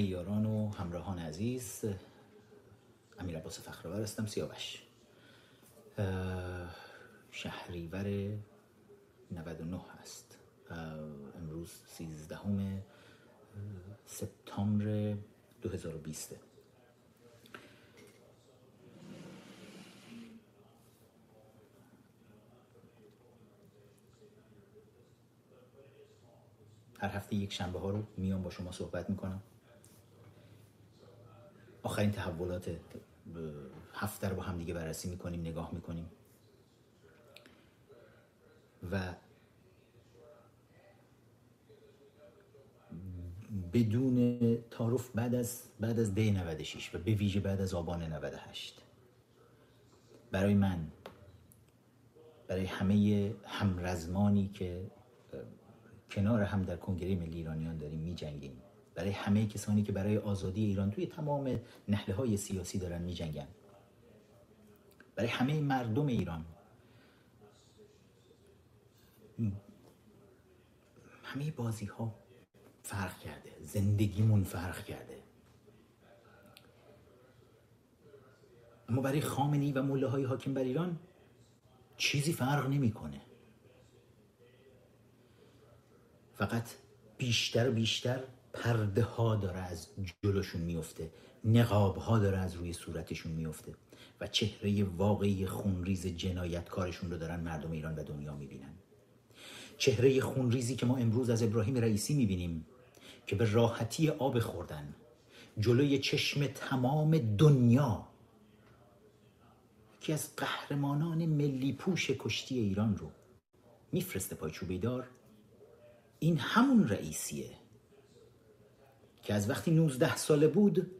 یاران و همراهان عزیز امیر عباس فخرآور هستم سیاوش. شهریور 99 هست. امروز 13 سپتامبر 2020 هر هفته یک شنبه ها رو میام با شما صحبت می‌کنم. آخرین تحولات هفته رو با هم دیگه بررسی می‌کنیم نگاه می‌کنیم. و بدون تعارف بعد از بعد از دی 96 و به ویژه بعد از آبان 98 برای من برای همه همرزمانی که کنار هم در کنگره ملی ایرانیان داریم می جنگیم برای همه کسانی که برای آزادی ایران توی تمام نحله های سیاسی دارن می جنگن برای همه مردم ایران. همه بازی ها فرق کرده. زندگیمون فرق کرده. اما برای خامنی و موله های حاکم بر ایران چیزی فرق نمی‌کنه. فقط بیشتر بیشتر پرده ها داره از جلوشون میفته نقاب ها داره از روی صورتشون میفته و چهره واقعی خونریز جنایتکارشون رو دارن مردم ایران و دنیا می‌بینن. چهره خونریزی که ما امروز از ابراهیم رئیسی می‌بینیم که به راحتی آب خوردن جلوی چشم تمام دنیا یکی از قهرمانان ملی پوش کشتی ایران رو میفرسته پای چوبیدار. این همون رئیسیه. که از وقتی 19 ساله بود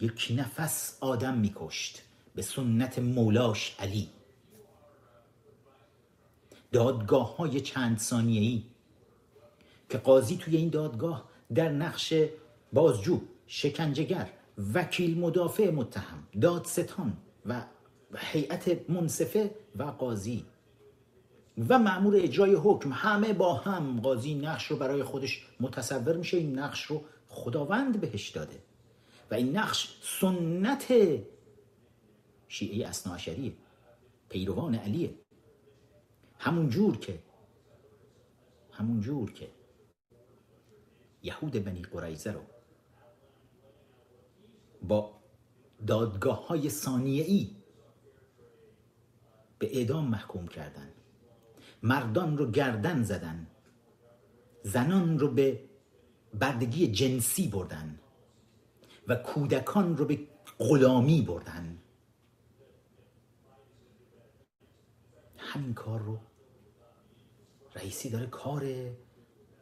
یک نفس آدم میکشت به سنت مولاش علی. دادگاه های چند ثانیه‌ای که قاضی توی این دادگاه در نقش بازجو شکنجهگر وکیل مدافع متهم دادستان و هیئت منصفه و قاضی. و معمور اجرای حکم همه با هم قاضی نقش رو برای خودش متصور میشه این نقش رو خداوند بهش داده. و این نقش سنت شیعه اصناعشریه پیروان علیه. همون جور که همون جور که یهود بنی قریزه رو با دادگاه های ثانیه ای به اعدام محکوم کردن. مردان رو گردن زدن. زنان رو به بردگی جنسی بردن و کودکان رو به غلامی بردن. همین کار رو رئیسی داره کار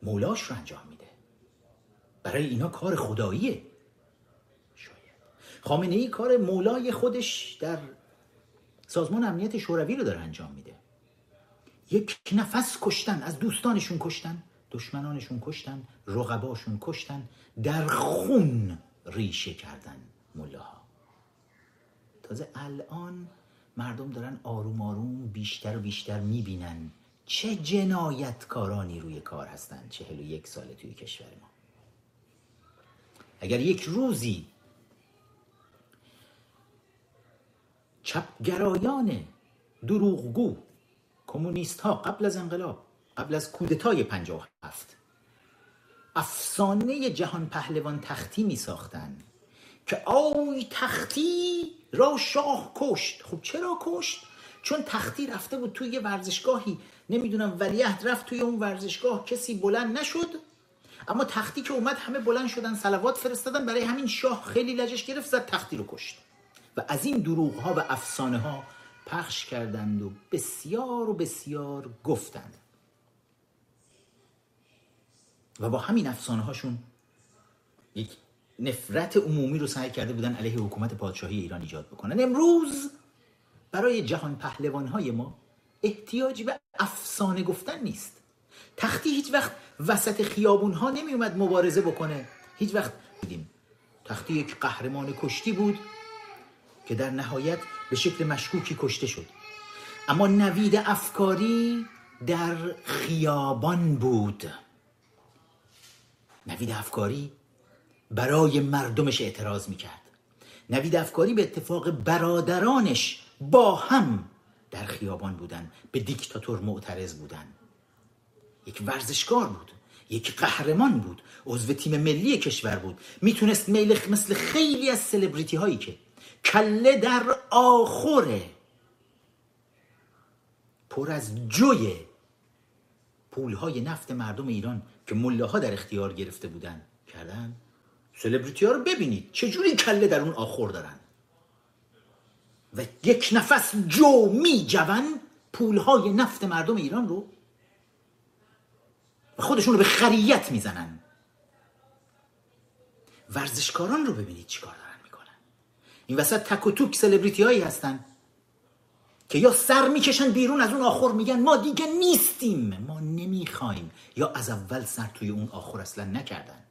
مولاش رو انجام میده. برای اینا کار خداییه. شاید. خامنه ای کار مولای خودش در سازمان امنیت شوروی رو داره انجام میده. یک نفس کشتن از دوستانشون کشتن. دشمنانشون کشتن رقباشون کشتن در خون ریشه کردن ملاها. تازه الان مردم دارن آروم آروم بیشتر و بیشتر می‌بینن چه جنایتکارانی روی کار هستن چهل و یک ساله توی کشور ما. اگر یک روزی چپگرایان دروغگو کمونیست ها قبل از انقلاب قبل از کودتای 57 افسانه جهان پهلوان تختی می ساختن که آی تختی را شاه کشت. خب چرا کشت؟ چون تختی رفته بود توی یه ورزشگاهی. نمی‌دونم ولیعهد رفت توی اون ورزشگاه کسی بلند نشد. اما تختی که اومد همه بلند شدن سلوات فرستادن برای همین شاه خیلی لجش گرفت زد تختی رو کشت. و از این دروغ ها و افسانه ها پخش کردند و بسیار و بسیار گفتند. و با همین افسانه هاشون یک نفرت عمومی رو سعی کرده بودن علیه حکومت پادشاهی ایران ایجاد بکنن. امروز برای جهان پهلوان های ما احتیاجی به افسانه گفتن نیست. تختی هیچ وقت وسط خیابون ها نمی اومد مبارزه بکنه. هیچ وقت. دیدیم تختی یک قهرمان کشتی بود که در نهایت به شکل مشکوکی کشته شد. اما نوید افکاری در خیابان بود. نوید افکاری برای مردمش اعتراض می‌کرد. نوید افکاری به اتفاق برادرانش با هم در خیابان بودن به دیکتاتور معترض بودن. یک ورزشکار بود یک قهرمان بود عضو تیم ملی کشور بود. می‌تونست میل مثل خیلی از سلبریتی هایی که کله در آخره پر از جوی پولهای نفت مردم ایران که مله ها در اختیار گرفته بودن. کردن؟ سلبریتی ها رو ببینید. چجوری کله در اون آخر دارن؟ و یک نفس جو می جون پولهای نفت مردم ایران رو و خودشون رو به خریت می‌زنن. ورزشکاران رو ببینید چیکار دارن می‌کنن. این وسط تک و توک سلبریتی هایی هستن. که یا سر می‌کشن بیرون از اون آخر میگن ما دیگه نیستیم ما نمی‌خوایم. یا از اول سر توی اون آخر اصلا نکردن.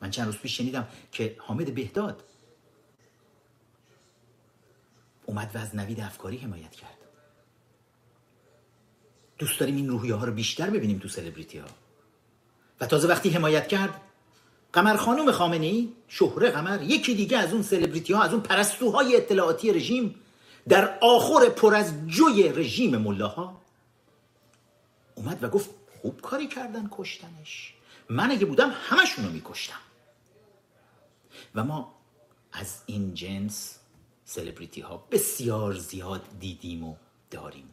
من چند روز پیش شنیدم که حامد بهداد اومد و از نوید افکاری حمایت کرد. دوست داریم این روحیه ها رو بیشتر ببینیم تو سلبریتی ها و تازه وقتی حمایت کرد قمر خانوم خامنه ای شهره قمر یکی دیگه از اون سلبریتی ها از اون پرستوهای اطلاعاتی رژیم در آخر پر از جوی رژیم ملاها اومد و گفت خوب کاری کردن کشتنش. من اگه بودم همشونو میکشتم. و ما از این جنس سلبریتی ها بسیار زیاد دیدیم و داریم.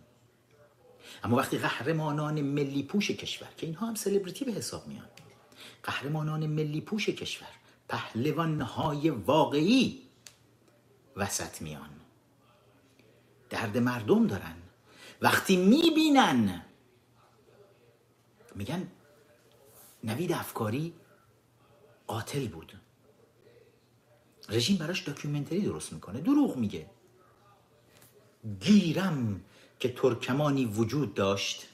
اما وقتی قهرمانان ملی پوش کشور که اینها هم سلبریتی به حساب میان قهرمانان ملی پوش کشور پهلوان های واقعی وسط میان. درد مردم دارن. وقتی می‌بینن میگن نوید افکاری قاتل بود. رژیم براش داکیومنتری درست می‌کنه دروغ میگه. گیرم که ترکمانی وجود داشت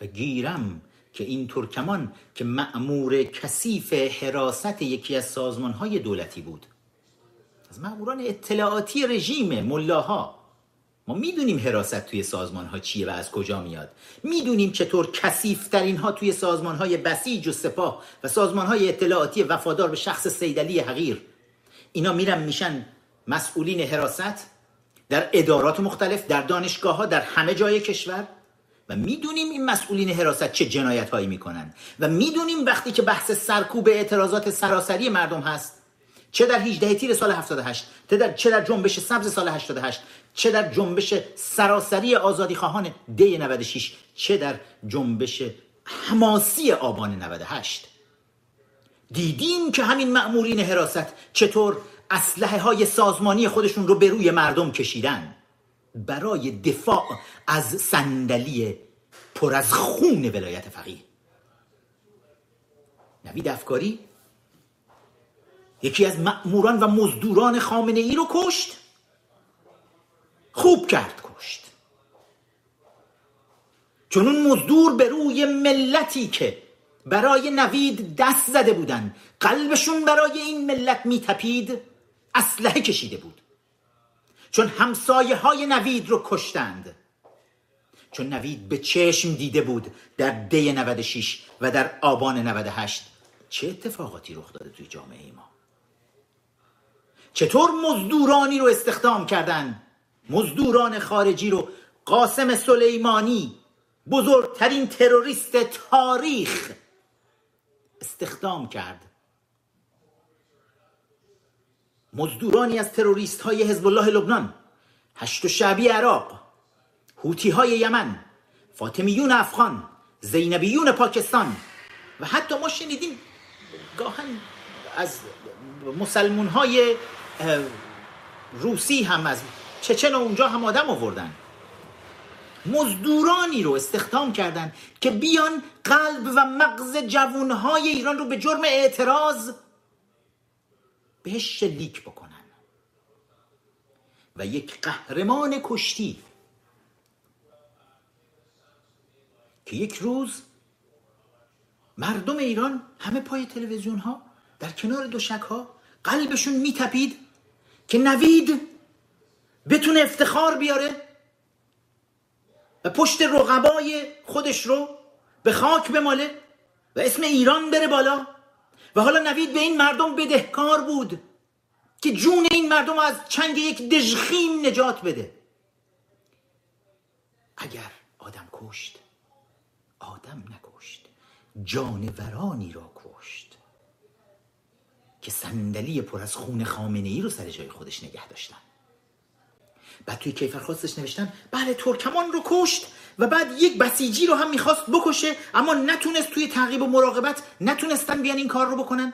و گیرم که این ترکمان که معمور کثیف حراست یکی از سازمان های دولتی بود. از معموران اطلاعاتی رژیم ملاها. ما می‌دونیم حراست توی سازمان ها چیه و از کجا میاد. می‌دونیم چطور کسیفترین ها توی سازمان های بسیج و سپاه و سازمان های اطلاعاتی وفادار به شخص سیدلی حقیر. اینا میرن میشن مسئولین حراست در ادارات مختلف در دانشگاه ها در همه جای کشور و می‌دونیم این مسئولین حراست چه جنایت هایی می‌کنن و می‌دونیم وقتی که بحث سرکوب اعتراضات سراسری مردم هست چه در 18 تیر سال 78 چه در چه در جنبش سبز سال 88 چه در جنبش سراسری آزادی خواهان دی 96 چه در جنبش حماسی آبان 98 دیدیم که همین مأمورین حراست چطور اسلحه های سازمانی خودشون رو به روی مردم کشیدن. برای دفاع از صندلی پر از خون ولایت فقیه. نوید افکاری؟ یکی از مأموران و مزدوران خامنه ای رو کشت؟ خوب کرد کشت. چون مزدور به روی ملتی که برای نوید دست زده بودن قلبشون برای این ملت میتپید اسلحه کشیده بود. چون همسایه های نوید رو کشتند. چون نوید به چشم دیده بود در دی 96 و در آبان 98 چه اتفاقاتی رخ داده توی جامعه ما؟ چطور مزدورانی رو استخدام کردن؟ مزدوران خارجی رو قاسم سلیمانی بزرگترین تروریست تاریخ استخدام کرد. مزدورانی از تروریست های حزب الله لبنان هشت و شعبی عراق هوتی های یمن فاطمیون افغان زینبیون پاکستان و حتی ما شنیدیم گاهن از مسلمون های روسی هم از چچن اونجا هم آدم آوردن. مزدورانی رو استخدام کردن که بیان قلب و مغز جوانهای ایران رو به جرم اعتراض بهش شلیک بکنن. و یک قهرمان کشتی که یک روز مردم ایران همه پای تلویزیون ها در کنار دوشک ها قلبشون میتپید که نوید بتونه افتخار بیاره و پشت رقبای خودش رو به خاک بماله و اسم ایران بره بالا. و حالا نوید به این مردم بدهکار بود که جون این مردم از چنگ یک دژخیم نجات بده. اگر آدم کشت آدم نکشت جانورانی را کشت که صندلی پر از خون خامنه ای رو سر جای خودش نگه داشتن. بعد توی کیفرخواستش نوشتن بله ترکمان رو کشت و بعد یک بسیجی رو هم می‌خواست بکشه اما نتونست توی تعقیب و مراقبت نتونستن بیان این کار رو بکنن.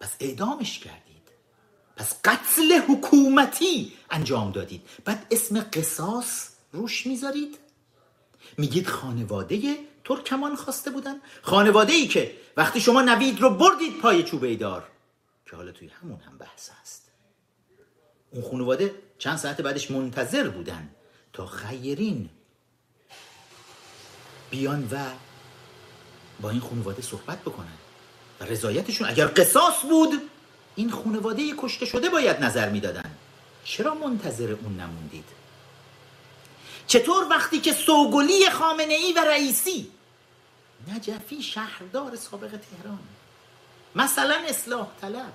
پس اعدامش کردید. پس قتل حکومتی انجام دادید. بعد اسم قصاص روش می‌ذارید. میگید خانواده ترکمان خواسته بودن. خانواده ای که وقتی شما نوید رو بردید پای چوبه دار که حالا توی همون هم بحث هست. اون خانواده چند ساعت بعدش منتظر بودن تا خیرین بیان و با این خانواده صحبت بکنن و رضایتشون اگر قصاص بود این خانواده کشته شده باید نظر می‌دادن. چرا منتظر اون نموندید؟ چطور وقتی که سوگلی خامنه ای و رئیسی؟ نجفی شهردار سابق تهران. مثلا اصلاح طلب.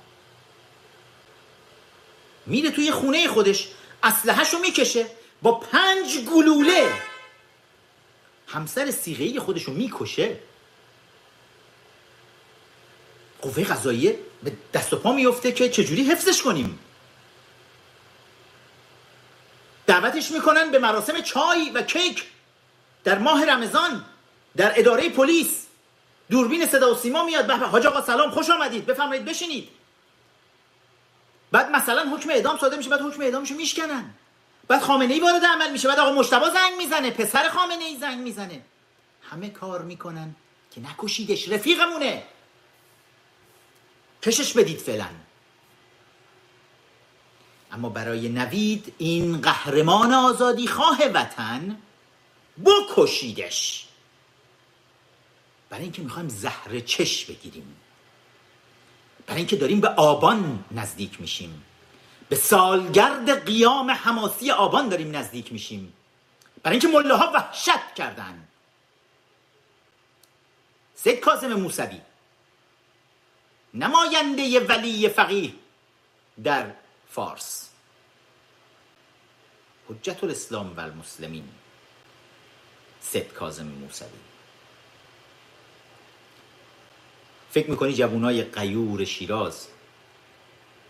میره توی خونه خودش اسلحهشو می‌کشه با پنج گلوله. همسر سیغهی خودشو می‌کشه. قوه قضاییه به دست و پا میفته که چجوری حفظش کنیم. دعوتش می‌کنن به مراسم چای و کیک. در ماه رمضان در اداره پلیس. دوربین صدا و سیما میاد. به حاج آقا سلام خوش آمدید. بفرمایید بشینید. بعد مثلا حکم اعدام صادر میشه بعد حکم اعدامشو میشکنن. بعد خامنه ای وارد عمل میشه بعد آقا مشتبا زنگ می‌زنه پسر خامنه ای زنگ می‌زنه. همه کار می‌کنن که نکشیدش رفیقمونه. کشش بدید فعلا. اما برای نوید این قهرمان آزادی خواه وطن بکشیدش. برای اینکه می‌خوایم زهر چش بگیریم. برای اینکه داریم به آبان نزدیک میشیم. به سالگرد قیام حماسی آبان داریم نزدیک میشیم. برای اینکه مله ها وحشت کردن. سید کازم موسوی نماینده ولی فقیه در فارس. حجت الاسلام و المسلمین سید کازم موسوی. فکر می‌کنی جوانای قیور شیراز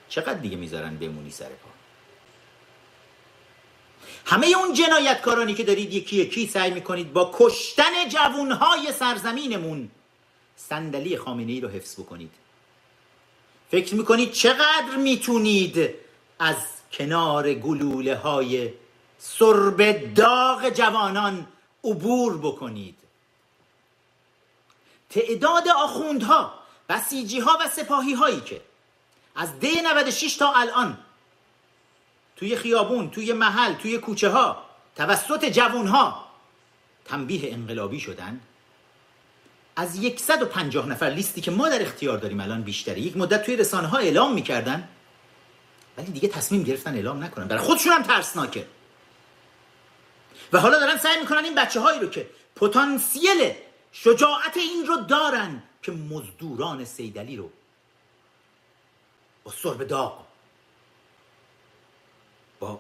چقدر دیگه می‌ذارن بمونی سر پا؟ همه اون جنایتکارانی که دارید یکی یکی سعی می‌کنید با کشتن جوانهای سرزمینمون صندلی خامنه ای رو حفظ بکنید. فکر می‌کنید چقدر می‌تونید از کنار گلوله های سرب داغ جوانان عبور بکنید؟ تعداد آخوندها بسیجی ها و سپاهی هایی که از ده 96 تا الان توی خیابون توی محل توی کوچه ها توسط جوون ها تنبیه انقلابی شدن از 150 نفر لیستی که ما در اختیار داریم الان بیشتری یک مدت توی رسانه ها اعلام می‌کردن ولی دیگه تصمیم گرفتن اعلام نکنن. برای خودشون هم ترسناکه. و حالا دارن سعی می‌کنن این بچه هایی رو که پتانسیل شجاعت این رو دارن که مزدوران سیدلی رو با سرب داغ با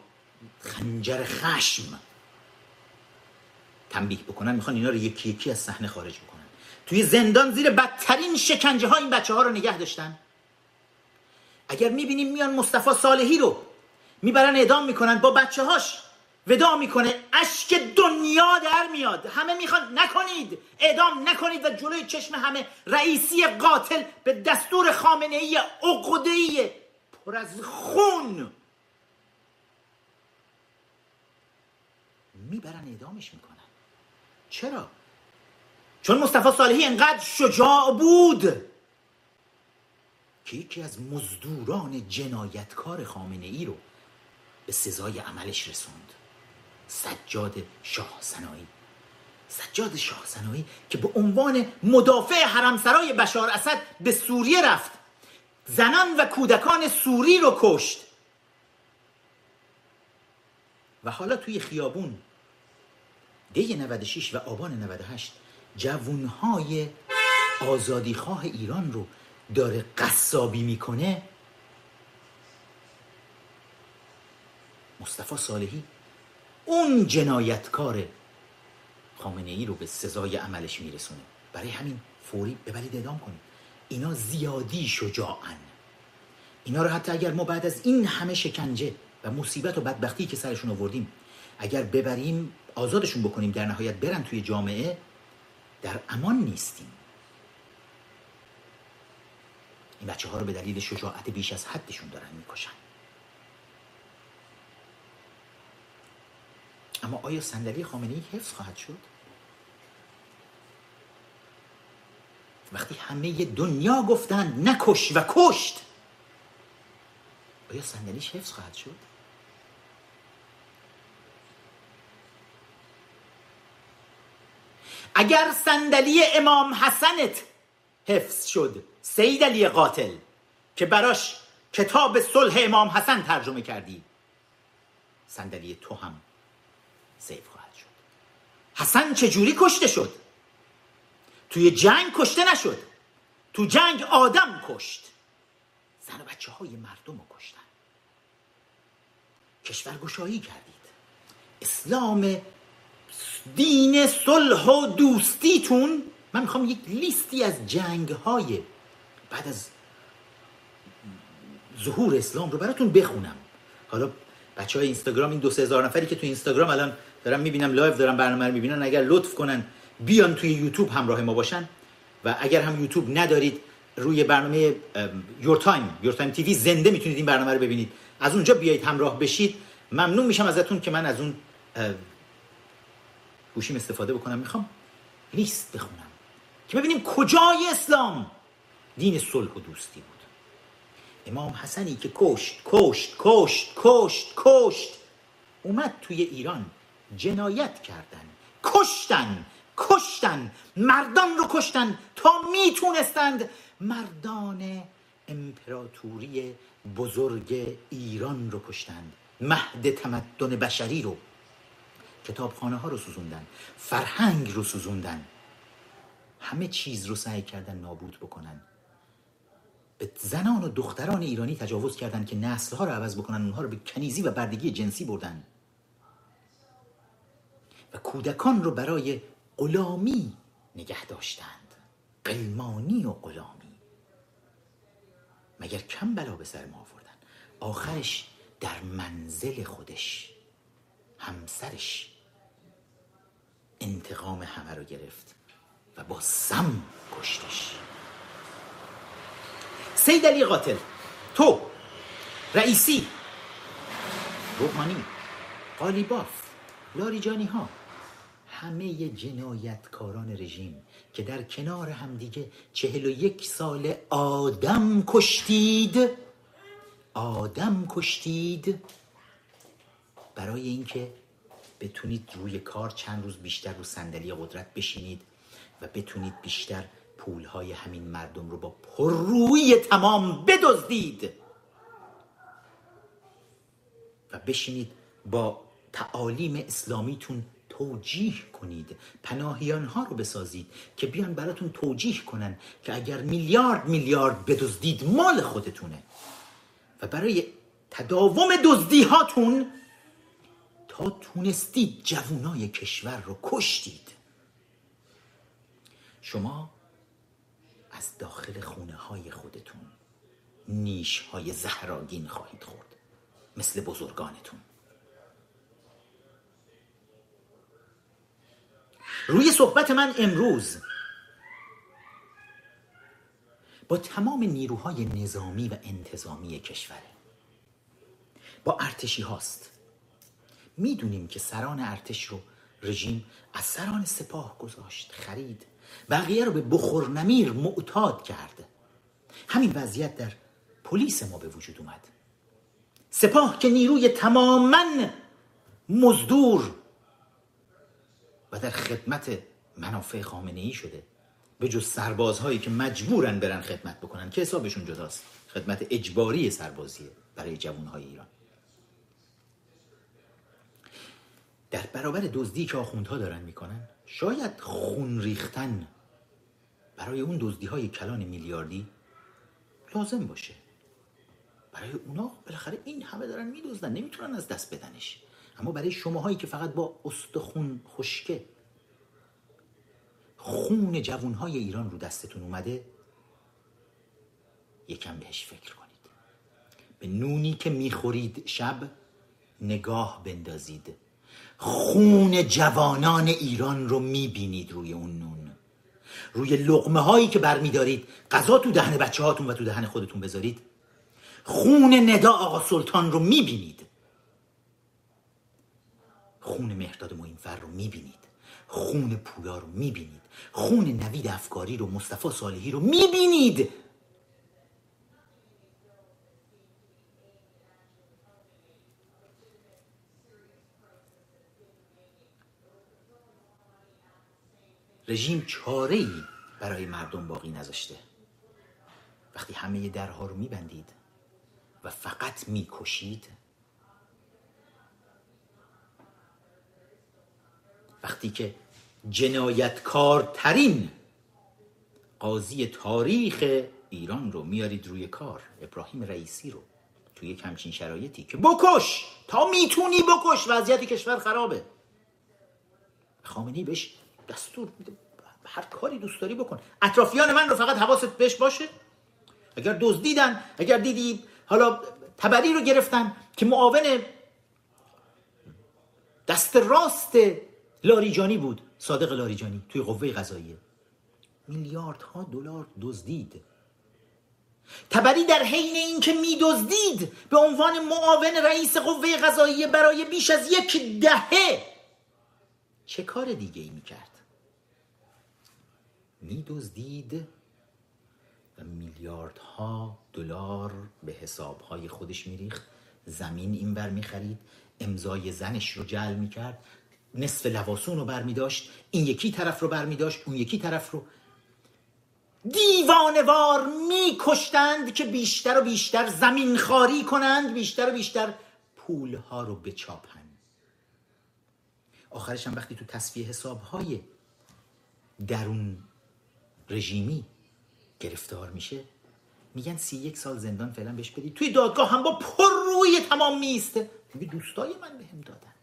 خنجر خشم تنبیه بکنن. می‌خوان اینا رو یکی یکی از صحنه خارج بکنن. توی زندان زیر بدترین شکنجه ها این بچه ها رو نگه داشتن. اگر می‌بینیم میان مصطفی صالحی رو می‌برن اعدام می‌کنن با بچه هاش ودا می‌کنه اشک دنیا در میاد. همه می‌خوان نکنید اعدام نکنید و جلوی چشم همه رئیسی قاتل به دستور خامنه ای عقده‌ای پر از خون می‌برن اعدامش می‌کنن. چرا؟ چون مصطفی صالحی انقدر شجاع بود که یکی از مزدوران جنایتکار خامنه ای رو به سزای عملش رسوند. سجاد شاه سنایی سجاد شاه سنایی که به عنوان مدافع حرمسرای بشار اسد به سوریه رفت. زنان و کودکان سوری رو کشت. و حالا توی خیابون دی 96 و آبان 98 جوونهای آزادی خواه ایران رو داره قصابی می‌کنه. مصطفی صالحی اون جنایتکار خامنه ای رو به سزای عملش میرسونه. برای همین فوری ببرید اعدام کنید. اینا زیادی شجاعن. اینا رو حتی اگر ما بعد از این همه شکنجه و مصیبت و بدبختی که سرشون آوردیم اگر ببریم آزادشون بکنیم در نهایت برن توی جامعه در امان نیستیم. این بچه ها رو به دلیل شجاعت بیش از حدشون دارن می‌کشن. اما آیا صندلی خامنه ای حفظ خواهد شد؟ وقتی همه دنیا گفتند نکش و کشت آیا صندلیش حفظ خواهد شد؟ اگر صندلی امام حسنت حفظ شد سید علی قاتل که براش کتاب صلح امام حسن ترجمه کردی صندلی تو هم سیف خواهد شد. حسن چجوری کشته شد؟ توی جنگ کشته نشد. تو جنگ آدم کشت. زن و بچه های مردم رو کشتن. کشورگشایی کردید. اسلام دین صلح و دوستیتون من می‌خوام یک لیستی از جنگ های بعد از ظهور اسلام رو براتون بخونم. حالا بچه های اینستاگرام این دو سه هزار نفری که تو اینستاگرام الان دارم می‌بینم live دارم برنامه رو می‌بینن. اگر لطف کنن بیان توی یوتیوب همراه ما باشن. و اگر هم یوتیوب ندارید روی برنامه YourTime YourTime TV زنده می‌تونید این برنامه رو ببینید. از اونجا بیایید همراه بشید. ممنون میشم ازتون که من از اون گوشیم استفاده بکنم. می‌خوام لیست بخونم. که ببینیم کجای اسلام. دین صلح و دوستی بود. امام حسنی که کشت کشت کشت کشت کشت اومد توی ایران. جنایت کردن. کشتن. کشتن. مردان رو کشتن تا می‌تونستند مردان امپراتوری بزرگ ایران رو کشتند. مهد تمدن بشری رو. کتابخانه ها رو سوزوندن. فرهنگ رو سوزوندن. همه چیز رو سعی کردن نابود بکنن. به زنان و دختران ایرانی تجاوز کردن که نسل ها رو عوض بکنن اونها رو به کنیزی و بردگی جنسی بردن. کودکان رو برای غلامی نگه داشتند. قلمانی و غلامی. مگر کم بلا به سر ما آوردن؟ آخرش در منزل خودش همسرش انتقام همه رو گرفت و با سم کشتش. سید علی قاتل تو رئیسی روحانی قالیباف لاریجانی ها همه جنایتکاران رژیم که در کنار همدیگه چهل و یک سال آدم کشتید آدم کشتید برای اینکه بتونید روی کار چند روز بیشتر رو صندلی قدرت بشینید و بتونید بیشتر پولهای همین مردم رو با پررویی تمام بدزدید و بشینید با تعالیم اسلامیتون توجیه کنید. پناهیان ها رو بسازید که بیان براتون توجیه کنن که اگر میلیارد میلیارد بدزدید مال خودتونه. و برای تداوم دزدی هاتون تا تونستید جوانای کشور رو کشتید. شما از داخل خونه های خودتون نیش های زهراگین خواهید خورد. مثل بزرگانتون. روی صحبت من امروز با تمام نیروهای نظامی و انتظامی کشور با ارتشی هاست. می‌دونیم که سران ارتش رو رژیم از سران سپاه گذاشت خرید. بقیه رو به بخور نمیر معتاد کرد. همین وضعیت در پلیس ما به وجود اومد. سپاه که نیروی تماما مزدور در خدمت منافع خامنه ای شده. به جز سربازهایی که مجبورن برن خدمت بکنن که حسابشون جداست. خدمت اجباری سربازیه برای جوانهای ایران. در برابر دزدی که آخوندها دارن می‌کنن شاید خون ریختن برای اون دزدی های کلان میلیاردی لازم باشه. برای اونا بالاخره این همه دارن میدزدن نمی‌تونن از دست بدنش. اما برای شماهایی که فقط با استخون خشکه خون جوانهای ایران رو دستتون اومده یکم بهش فکر کنید. به نونی که می‌خورید شب نگاه بندازید. خون جوانان ایران رو می‌بینید روی اون نون. روی لغمه هایی که برمیدارید غذا تو دهن بچه هاتون و تو دهن خودتون بذارید. خون ندا آقا سلطان رو می‌بینید. خون مهداد موینفر رو می‌بینید. خون پویا رو می‌بینید. خون نوید افکاری رو مصطفی صالحی رو می‌بینید. رژیم چاره ای برای مردم باقی نذاشته. وقتی همه درها رو میبندید و فقط می‌کشید وقتی که جنایتکارترین قاضی تاریخ ایران رو میارید روی کار ابراهیم رئیسی رو توی یک همچین شرایطی که بکش! تا می‌تونی بکش! وضعیت کشور خرابه. خامنی بهش دستور میده. هر کاری دوست داری بکن. اطرافیان من رو فقط حواست بهش باشه. اگر دزدیدن اگر دیدی حالا تبری رو گرفتن که معاون دست راست لاریجانی بود. صادق لاریجانی توی قوه قضاییه. میلیاردها دلار دزدید. تبری در حین اینکه میدزدید به عنوان معاون رئیس قوه قضاییه برای بیش از یک دهه. چه کار دیگه ای می‌کرد؟ میدزدید و میلیاردها دلار به حسابهای خودش میریخت. زمین اینور می‌خرید امضای زنش رو جل می‌کرد. نصف لواسون رو برمیداشت این یکی طرف رو برمیداشت اون یکی طرف رو. دیوانوار میکشتند که بیشتر و بیشتر زمین خاری کنند بیشتر و بیشتر پولها رو بچاپند. آخرش هم وقتی تو تصفیه حسابهای درون رژیمی گرفتار میشه میگن سی یک سال زندان فعلا بهش بدید. توی دادگاه هم با پر روی تمام میسته میگه دوستای من بهم دادن.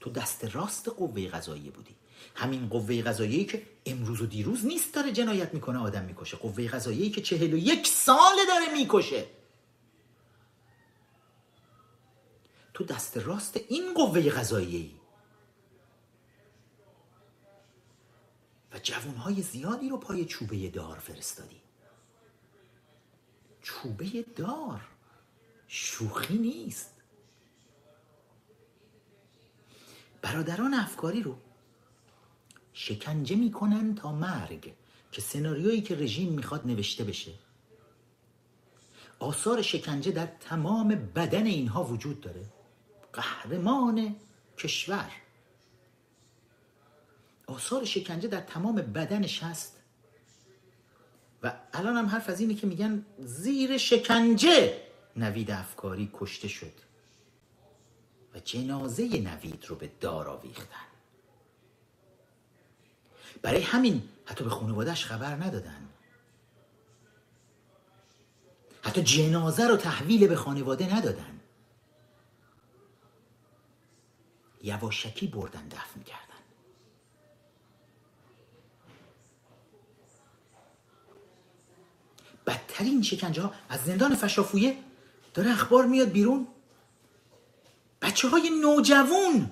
تو دست راست قوه قضاییه بودی. همین قوه قضاییه که امروز و دیروز نیست داره جنایت می‌کنه آدم می‌کشه. قوه قضاییه که چهل و یک ساله داره می‌کشه. تو دست راست این قوه قضاییه و جوانهای زیادی رو پای چوبه دار فرستادی. چوبه دار شوخی نیست. برادران افکاری رو شکنجه می‌کنن تا مرگ که سناریویی که رژیم می‌خواد نوشته بشه. آثار شکنجه در تمام بدن اینها وجود داره. قهرمان کشور. آثار شکنجه در تمام بدنش هست و الان هم حرف از اینه که میگن زیر شکنجه نوید افکاری کشته شد. جنازه نوید رو به دار آویختن. برای همین حتی به خانوادهش خبر ندادن. حتی جنازه رو تحویل به خانواده ندادن. یواشکی بردن دفن کردن. بدترین شکنجه ها از زندان فشافویه داره اخبار میاد بیرون. بچه های نوجوون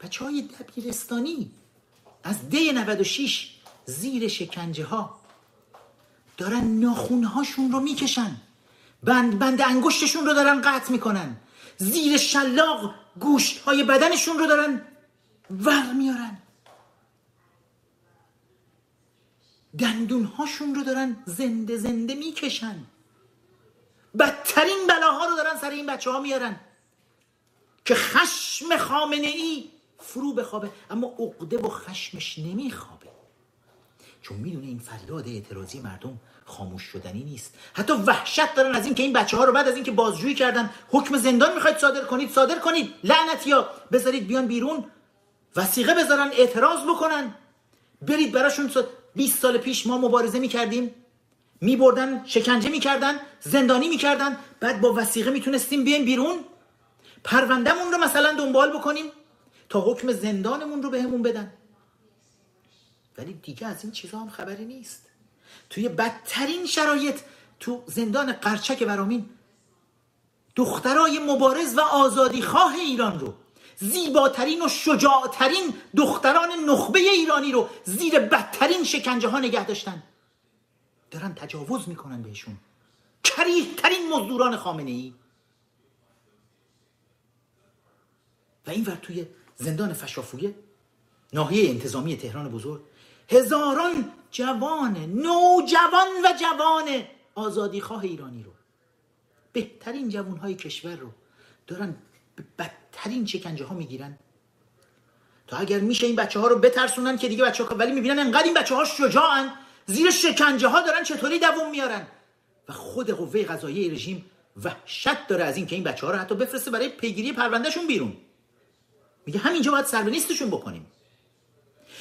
بچه های دبیرستانی از دی 96 زیر شکنجه ها دارن ناخونهاشون رو می‌کشن. بند بند انگشتشون رو دارن قطع می‌کنن. زیر شلاق گوشت های بدنشون رو دارن ور میارن. دندونهاشون رو دارن زنده زنده می‌کشن. بدترین بلاها رو دارن سر این بچه ها میارن. که خشم خامنه ای فرو بخوابه. اما عقده و خشمش نمیخوابه. چون می‌دونه این فریاد اعتراضی مردم خاموش شدنی نیست. حتی وحشت دارن از اینکه این بچه ها رو بعد از اینکه بازجویی کردن حکم زندان می‌خواید صادر کنید صادر کنید. لعنت یا بذارید بیان بیرون. وسیقه بذارن اعتراض بکنن. برید براشون 20 سال پیش ما مبارزه می‌کردیم. میبردن شکنجه می‌کردن زندانی می‌کردن. بعد با وسیقه می‌تونستیم بیایم بیرون. پروندهمون رو مثلا دنبال بکنیم تا حکم زندانمون رو بهمون بدن. ولی دیگه از این چیزها هم خبری نیست. توی بدترین شرایط تو زندان قرچک برامین دخترای مبارز و آزادی خواه ایران رو زیباترین و شجاعترین دختران نخبه ایرانی رو زیر بدترین شکنجه ها نگه داشتن. دارن تجاوز می‌کنن بهشون. کریه ترین مزدوران خامنه ای و این ور توی زندان فشافویه ناحیه انتظامی تهران بزرگ. هزاران جوان نوجوان و جوان آزادیخواه ایرانی رو. بهترین جوان های کشور رو دارن به بدترین شکنجه ها می‌گیرن. تا اگر میشه این بچه ها رو بترسونن که دیگه بچه ها ولی می‌بینن انقدر این بچه ها شجاعن زیر شکنجه ها دارن چطوری دووم میارن. و خود قوه قضاییه رژیم وحشت داره از این که این بچه ها رو حتی بفرسته برای پیگیری پروندهشون بیرون. میگه همینجا باید سربنیستشون بکنیم.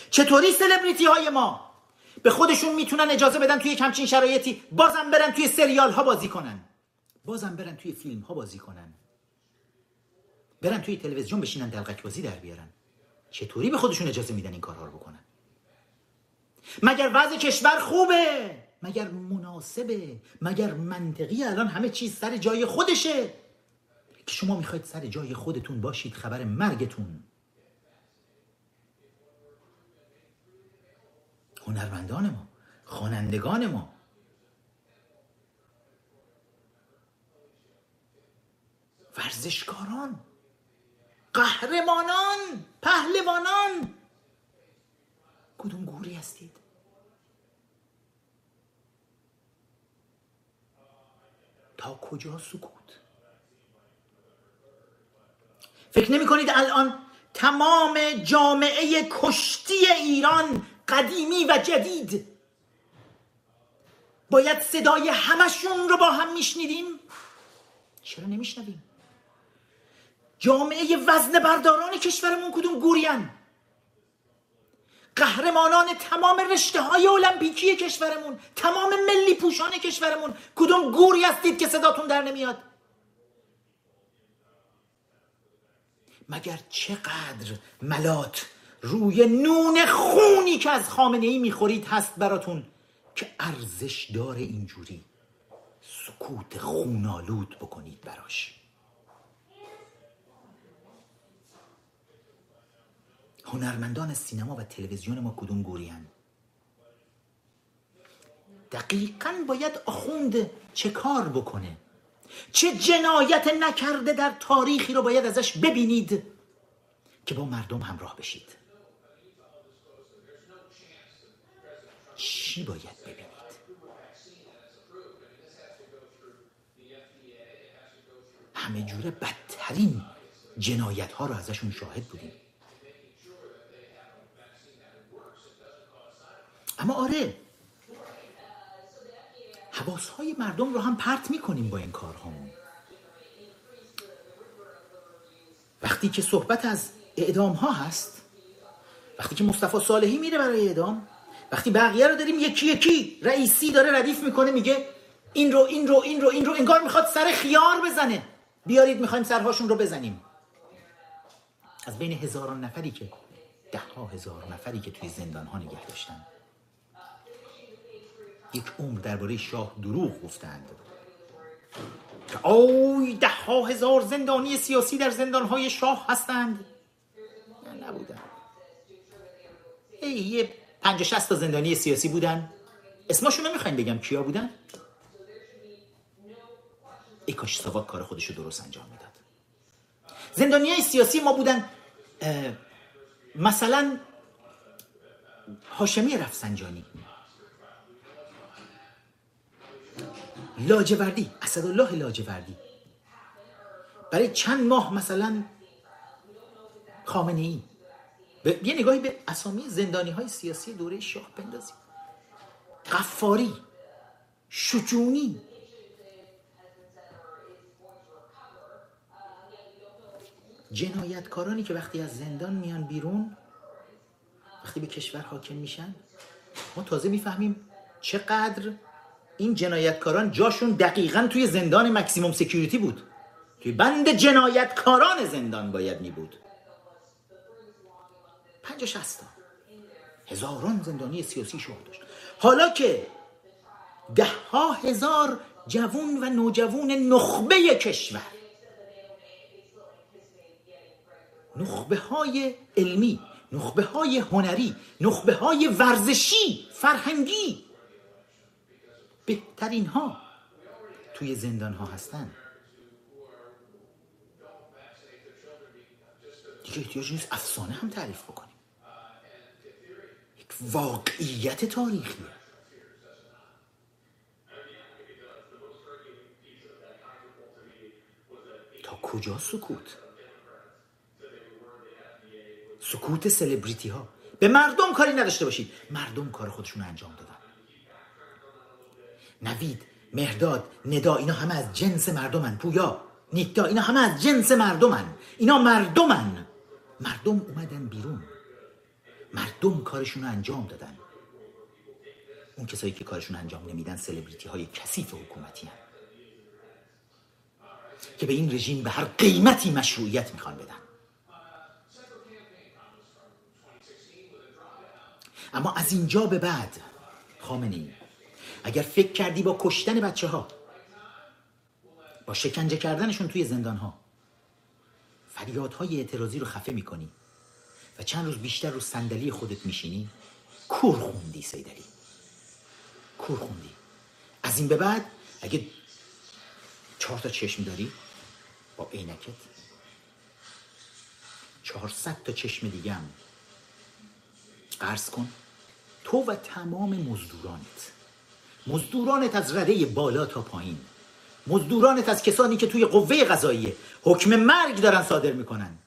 چطوری سلبریتی های ما؟ به خودشون می‌تونن اجازه بدن توی کمچین شرایطی بازم برن توی سریال ها بازی کنن. بازم برن توی فیلم ها بازی کنن. برن توی تلویزیون بشینن دلقک بازی در بیارن. چطوری به خودشون اجازه میدن این کارها رو بکنن؟ مگر وضع کشور خوبه؟ مگر مناسبه؟ مگر منطقی الان همه چیز سر جای خودشه؟ که شما می‌خواید سر جای خودتون باشید خبر مرگتون. هنرمندان ما خوانندگان ما. ورزشکاران قهرمانان پهلوانان. کدوم گوری هستید؟ تا کجا سکوت؟ فکر نمی کنید الان تمام جامعه کشتی ایران قدیمی و جدید باید صدای همشون رو با هم میشنیدیم؟ چرا نمیشنویم؟ جامعه وزن برداران کشورمون کدوم گورین؟ قهرمانان تمام رشته های المپیکی کشورمون تمام ملی پوشان کشورمون کدوم گوری هستید که صداتون در نمیاد؟ مگر چقدر ملات روی نون خونی که از خامنه ای می‌خورید هست براتون که ارزش داره اینجوری سکوت خونالود بکنید براش؟ هنرمندان سینما و تلویزیون ما کدوم گورین دقیقا باید آخوند چه کار بکنه؟ چه جنایت نکرده در تاریخی رو باید ازش ببینید که با مردم همراه بشید. چی باید ببینید؟ همه جوره بدترین جنایت ها رو ازشون شاهد بودیم. اما آره حواس های مردم رو هم پرت می‌کنیم با این کارهامون. وقتی که صحبت از اعدام ها هست وقتی که مصطفی صالحی میره برای اعدام وقتی بقیه رو داریم یکی یکی رئیسی داره ردیف می‌کنه میگه این رو این رو این رو این رو انگار می‌خواد سر خیار بزنه. بیارید می‌خوایم سرهاشون رو بزنیم. از بین هزاران نفری که ده ها هزار نفری که توی زندان ها نگه داشتن. یک عمر درباره شاه دروغ گفتند. که ده ها هزار زندانی سیاسی در زندان های شاه هستند. نبودن ای یه پنج تا زندانی سیاسی بودن. اسمشون نمی‌خوایم بگم. کیا بودن؟ ای کاش ساواک کار خودش رو درست انجام می‌داد. زندانی های سیاسی ما بودن مثلا هاشمی رفسنجانی. لاجوردی اسدالله لاجوردی. برای چند ماه مثلا خامنه ای. یه نگاهی به اسامی زندانی های سیاسی دوره شاه بندازیم. قفاری شجونی. جنایتکارانی که وقتی از زندان میان بیرون وقتی به کشور حاکم میشن ما تازه می‌فهمیم چقدر این جنایتکاران جاشون دقیقا توی زندان مکسیموم سکیوریتی بود. توی بند جنایتکاران زندان باید می بود. پنج شستا هزاران زندانی سیاسی شما داشت. حالا که ده ها هزار جوون و نوجوون نخبه کشور. نخبه های علمی نخبه های هنری نخبه های ورزشی فرهنگی بهترین ها توی زندان ها هستن. دیگه احتیاج نیست افسانه هم تعریف بکنیم. یک واقعیت تاریخیه تا کجا سکوت؟ سکوت سلبریتی ها به مردم کاری نداشته باشید. مردم کار خودشون انجام دادن. نوید مهرداد ندا اینا همه از جنس مردمن پویا نیکتا اینا همه از جنس مردمن. اینا مردمن. مردم اومدن بیرون. مردم کارشون رو انجام دادن. اون کسایی که کارشون انجام نمیدن سلبریتی های کثیف حکومتی هن. که به این رژیم به هر قیمتی مشروعیت می‌خوان بدن. اما از اینجا به بعد خامنه اگر فکر کردی با کشتن بچه ها با شکنجه کردنشون توی زندان ها فریادهای اعتراضی رو خفه می‌کنی و چند روز بیشتر رو صندلی خودت میشینی. کور خوندی سیدلی. کور خوندی. از این به بعد اگه چهار تا چشم داری با عینکت چهارصد تا چشم دیگه هم قرض کن. تو و تمام مزدورانت. مزدورانت از رده بالا تا پایین. مزدورانت از کسانی که توی قوه قضاییه. حکم مرگ دارن صادر می‌کنن.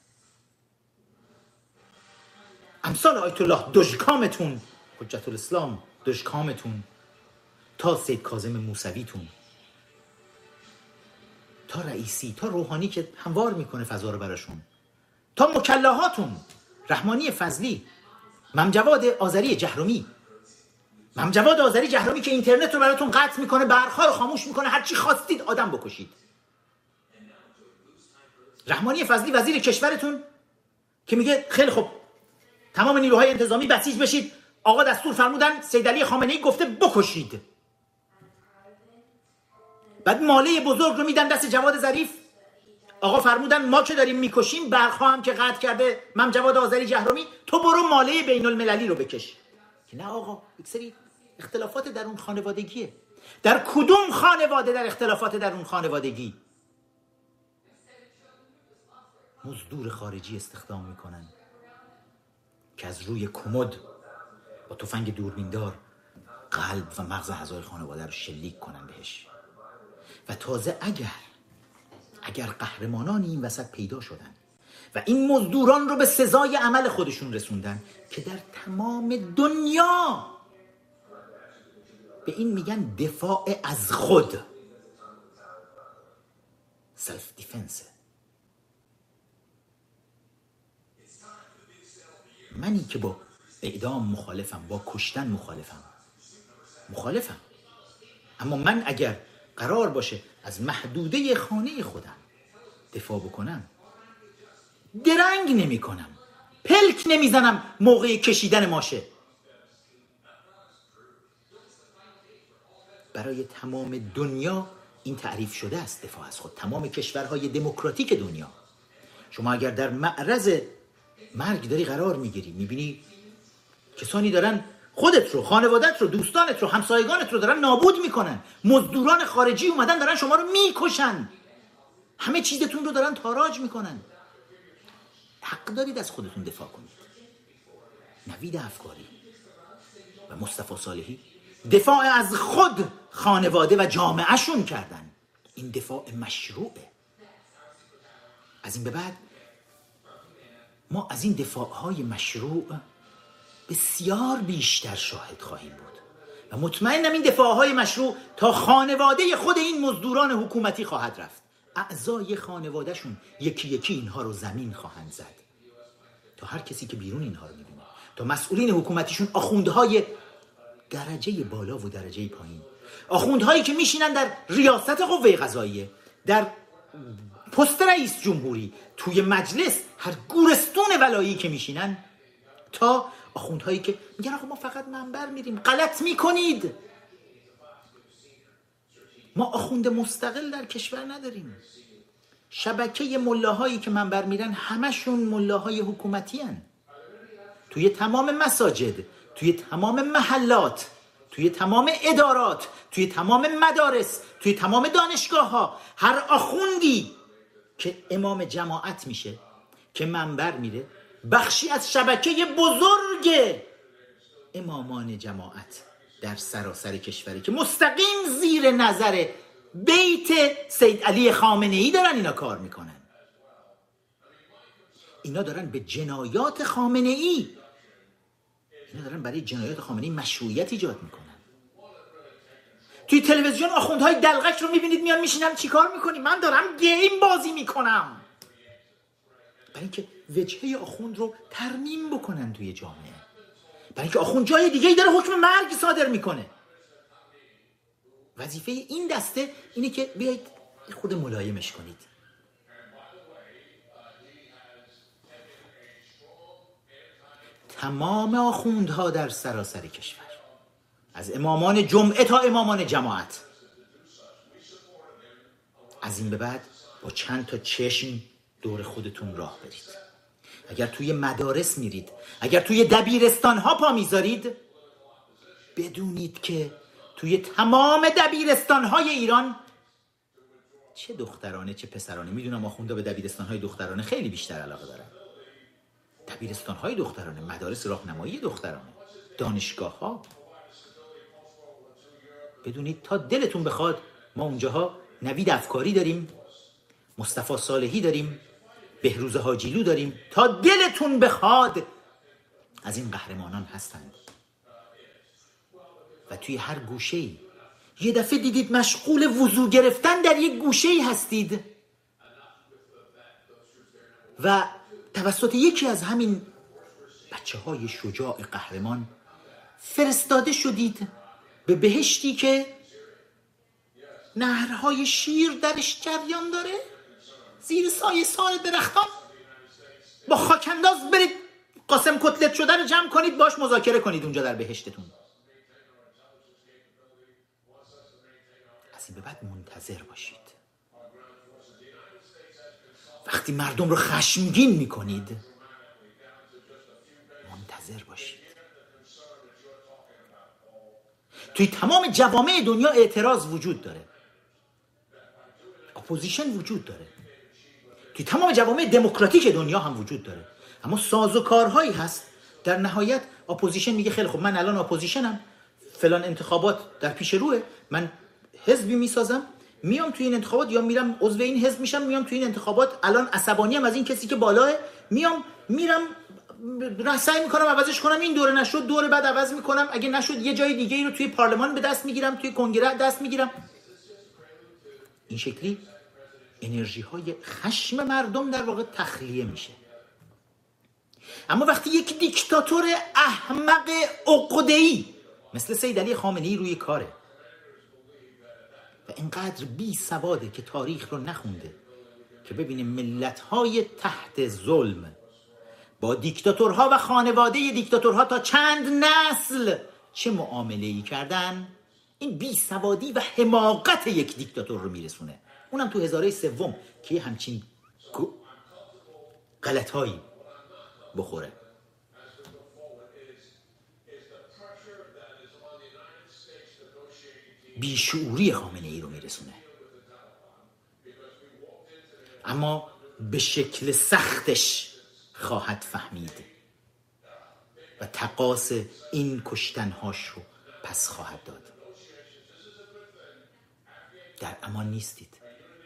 امثال آیت الله دشکامتون. حجت الاسلام دشکامتون. تا سید کازم موسویتون. تا رئیسی تا روحانی که هموار می‌کنه فضا رو براشون. تا مکلاهاتون رحمانی فضلی. ممجواد آذری جهرومی. ممجواد آذری جهرومی که اینترنت رو براتون قطع می‌کنه برخا رو خاموش می‌کنه هرچی خواستید آدم بکشید. رحمانی فضلی وزیر کشورتون که میگه خیلی خوب تمام نیروهای انتظامی بسیج بشید. آقا دستور فرمودن سید علی خامنه ای گفته بکشید. بعد ماله بزرگ رو میدن دست جواد ظریف. آقا فرمودن ما که داریم می‌کشیم برخوا هم که قطع کرده من جواد آذری جهرومی تو برو ماله بین المللی رو بکش. که نه آقا یک سری اختلافات در اون خانوادگیه. در کدوم خانواده در اختلافات در اون خانوادگی؟ مزدور خارجی استخدام می‌کنن. که از روی کمد با تفنگ دوربیندار قلب و مغز اعضای خانواده رو شلیک کنن بهش. و تازه اگر اگر قهرمانانی این وسط پیدا شدن و این مزدوران رو به سزای عمل خودشون رسوندن که در تمام دنیا. به این میگن دفاع از خود. self defense منی که با اعدام مخالفم با کشتن مخالفم. مخالفم. اما من اگر قرار باشه از محدوده خانه خودم دفاع بکنم درنگ نمی کنم پلک نمی‌زنم موقع کشیدن ماشه. برای تمام دنیا این تعریف شده است دفاع از خود. تمام کشورهای دموکراتیک دنیا. شما اگر در معرض مرگ داری قرار می‌گیری می‌بینی کسانی دارن خودت رو خانوادت رو دوستانت رو همسایگانت رو دارن نابود می‌کنن. مزدوران خارجی اومدن دارن شما رو می‌کشن. همه چیزتون رو دارن تاراج می‌کنن. حق دارید از خودتون دفاع کنید. نوید افکاری و مصطفی صالحی دفاع از خود خانواده و جامعهشون کردن. این دفاع مشروعه. از این به بعد ما از این دفاعهای مشروع بسیار بیشتر شاهد خواهیم بود. و مطمئنم این دفاعهای مشروع تا خانواده خود این مزدوران حکومتی خواهد رفت. اعضای خانوادهشون یکی یکی اینها رو زمین خواهند زد. تا هر کسی که بیرون اینها رو می‌بینه. تا مسئولین حکومتیشون آخوندهای درجه بالا و درجه پایین. آخوندهایی که میشینن در ریاست قوه قضاییه در پست رئیس جمهوری توی مجلس هر گورستون ولایی که میشینن تا آخوندهایی که میگن آقا ما فقط منبر میریم غلط می‌کنید. ما آخوند مستقل در کشور نداریم. شبکه ملاهایی که منبر میرن همشون ملاهای حکومتی هن. توی تمام مساجد توی تمام محلات توی تمام ادارات توی تمام مدارس توی تمام دانشگاه ها هر آخوندی که امام جماعت میشه که منبر میره بخشی از شبکه بزرگ امامان جماعت در سراسر کشوری که مستقیم زیر نظر بیت سید علی خامنه ای دارن اینا کار می‌کنن. اینا دارن به جنایات خامنه ای اینا دارن برای جنایات خامنه ای مشروعیت ایجاد می‌کنن. توی تلویزیون آخوندهای دلغک رو می‌بینید میان میشینن چیکار می‌کنی؟ من دارم گیم بازی می‌کنم. برای اینکه وجهه آخوند رو ترمیم بکنن توی جامعه. برای اینکه آخوند جای دیگه ای داره حکم مرگ صادر می‌کنه. وظیفه این دسته اینه که بیایید خود ملایمش کنید. تمام آخوندها در سراسر کشور. از امامان جمعه تا امامان جماعت. از این به بعد با چند تا چشم دور خودتون راه برید. اگر توی مدارس میرید اگر توی دبیرستان ها پا می‌ذارید بدونید که توی تمام دبیرستان های ایران. چه دخترانه چه پسرانه. می‌دونم آخونده به دبیرستان های دخترانه خیلی بیشتر علاقه دارن. دبیرستان های دخترانه مدارس راهنمایی دخترانه دانشگاه ها بدونید تا دلتون بخواد ما اونجاها نوید افکاری داریم مصطفی صالحی داریم بهروز حاجیلو داریم. تا دلتون بخواد از این قهرمانان هستند. و توی هر گوشه ای یه دفعه دیدید مشغول وضوع گرفتن در یک گوشه ای هستید. و توسط یکی از همین بچه های شجاع قهرمان فرستاده شدید به بهشتی که نهرهای شیر درش جریان داره. زیر سایه سال درختان. با خاکنداز برید قاسم کتلت شده رو جمع کنید باش مذاکره کنید اونجا در بهشتتون. این به بعد منتظر باشید. وقتی مردم رو خشمگین می‌کنید منتظر باشید. توی تمام جوامع دنیا اعتراض وجود داره. opposition وجود داره. توی تمام جوامع دموکراتیک دنیا هم وجود داره. اما ساز و کارهایی هست. در نهایت opposition میگه خیلی خب من الان opposition م. فلان انتخابات در پیش روه. من حزبی می‌سازم میام توی این انتخابات یا میرم عضو این حزب میشم میام توی این انتخابات. الان عصبانی هم از این کسی که بالاه میام میرم سعی می‌کنم عوضش کنم. این دوره نشد دوره بعد عوض می‌کنم. اگه نشد یه جای دیگه ای رو توی پارلمان به دست می‌گیرم توی کنگره دست می‌گیرم. این شکلی انرژی های خشم مردم در واقع تخلیه میشه. اما وقتی یک دیکتاتور احمق عقده‌ای مثل سید علی خامنه‌ای روی کاره و اینقدر بی سواده که تاریخ رو نخونده که ببینه ملت های تحت ظلم با دیکتاتورها و خانواده دیکتاتورها تا چند نسل چه معامله ای کردن؟ این بی سوادی و حماقت یک دیکتاتور رو میرسونه. اونم تو هزاره سوم که همچین غلطهایی بخوره. بیشعوری خامنه ای رو میرسونه. اما به شکل سختش خواهد فهمید و تقاس این کشتنهاش رو پس خواهد داد. در امان نیستید.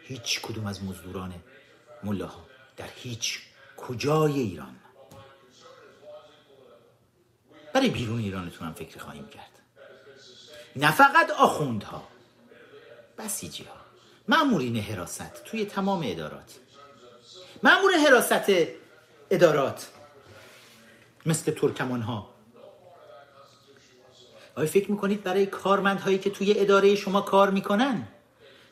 هیچ کدوم از مزدوران ملاها در هیچ کجای ایران. برای بیرون ایرانتون هم فکر خواهیم کرد. نه فقط آخوندها. بسیجی ها. معمورین حراست توی تمام ادارات. معمور حراست ادارات. مثل ترکمان ها آیا فکر می‌کنید برای کارمندهایی که توی اداره شما کار می‌کنن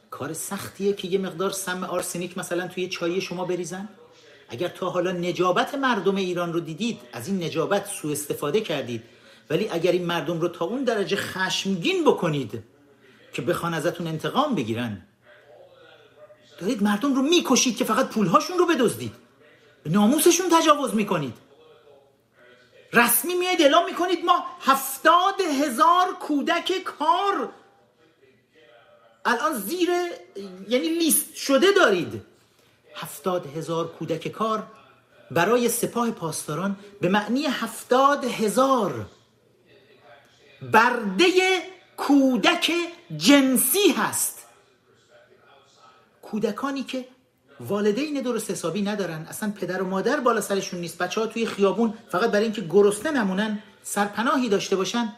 کار سختیه که یه مقدار سم آرسنیک مثلا توی چای شما بریزن؟ اگر تا حالا نجابت مردم ایران رو دیدید از این نجابت سوء استفاده کردید ولی اگر این مردم رو تا اون درجه خشمگین بکنید که بخوان ازتون انتقام بگیرن دارید مردم رو می‌کشید که فقط پولهاشون رو بدزدید. به ناموسشون تجاوز می‌کنید. رسمی میاید اعلام می‌کنید ما هفتاد هزار کودک کار الان زیر یعنی لیست شده دارید. هفتاد هزار کودک کار برای سپاه پاسداران به معنی هفتاد هزار برده کودک جنسی هست. کودکانی که والدین درست حسابی ندارن اصلا پدر و مادر بالا سرشون نیست. بچه ها توی خیابون فقط برای اینکه گرسنه نمونن سرپناهی داشته باشن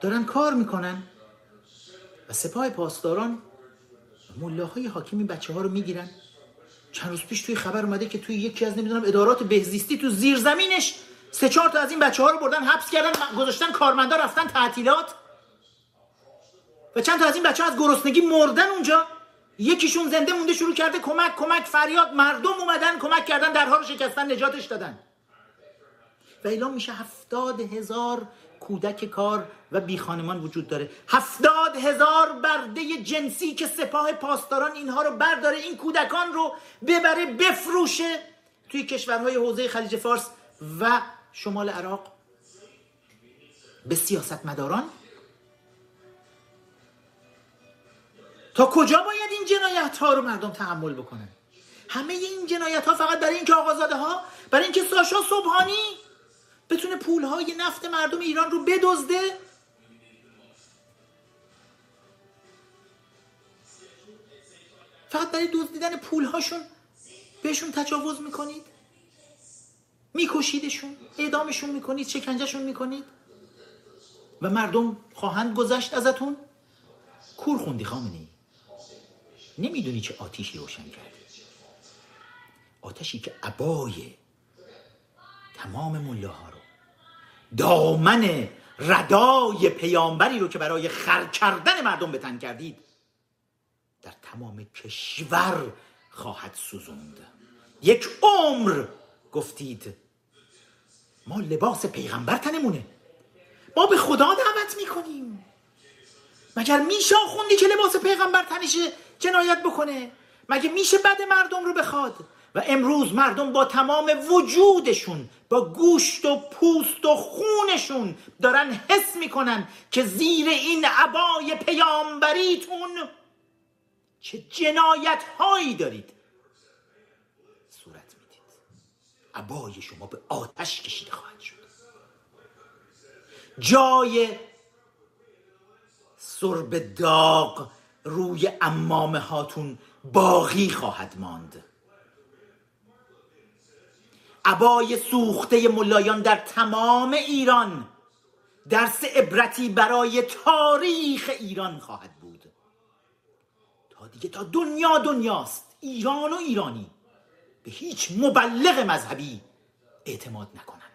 دارن کار می‌کنن و سپاه پاسداران ملاهای حاکمی بچه ها رو می‌گیرن. چند روز پیش توی خبر اومده که توی یکی از نمی‌دونم ادارات بهزیستی تو زیر زمینش سه چهار تا از این بچه ها رو بردن حبس کردن گذاشتن کارمندا رفتن تعطیلات. و چند تا از این بچه ها از گرسنگی مردن اونجا. یکیشون زنده مونده شروع کرده کمک کمک فریاد. مردم اومدن کمک کردن درها رو شکستن نجاتش دادن. و اعلام میشه هفتاد هزار کودک کار و بی خانمان وجود داره. هفتاد هزار برده جنسی که سپاه پاسداران اینها رو برداره این کودکان رو ببره بفروشه توی کشورهای حوزه خلیج فارس و شمال عراق به سیاست مداران تا کجا باید این جنایت ها رو مردم تحمل بکنن؟ همه این جنایت ها فقط برای اینکه آقازاده ها برای اینکه ساشا صبحانی بتونه پول های نفت مردم ایران رو بدزده؟ فقط برای دزدیدن پول هاشون بهشون تجاوز می‌کنید؟ میکشیدشون اعدامشون می‌کنید شکنجهشون می‌کنید. و مردم خواهند گذشت ازتون. کور خوندی خامنی نمی‌دونی چه آتیشی روشن کردی. آتشی که عبای تمام ملاها رو دامن ردای پیامبری رو که برای خر کردن مردم بتن کردید در تمام کشور خواهد سوزوند. یک عمر گفتید ما لباس پیغمبر تنمونه. ما به خدا دعوت می‌کنیم. مگر میشه خوندی که لباس پیغمبر تنشه جنایت بکنه؟ مگه میشه بد مردم رو بخواد؟ و امروز مردم با تمام وجودشون با گوشت و پوست و خونشون دارن حس می‌کنن که زیر این عبای پیامبریتون چه جنایت هایی دارید صورت می‌دید عبای شما به آتش کشیده خواهد شد. جای سرب داغ روی امامه هاتون باقی خواهد ماند. عبای سوخته ملایان در تمام ایران درس عبرتی برای تاریخ ایران خواهد بود. تا دیگه تا دنیا دنیاست. ایران و ایرانی. به هیچ مبلغ مذهبی اعتماد نکنن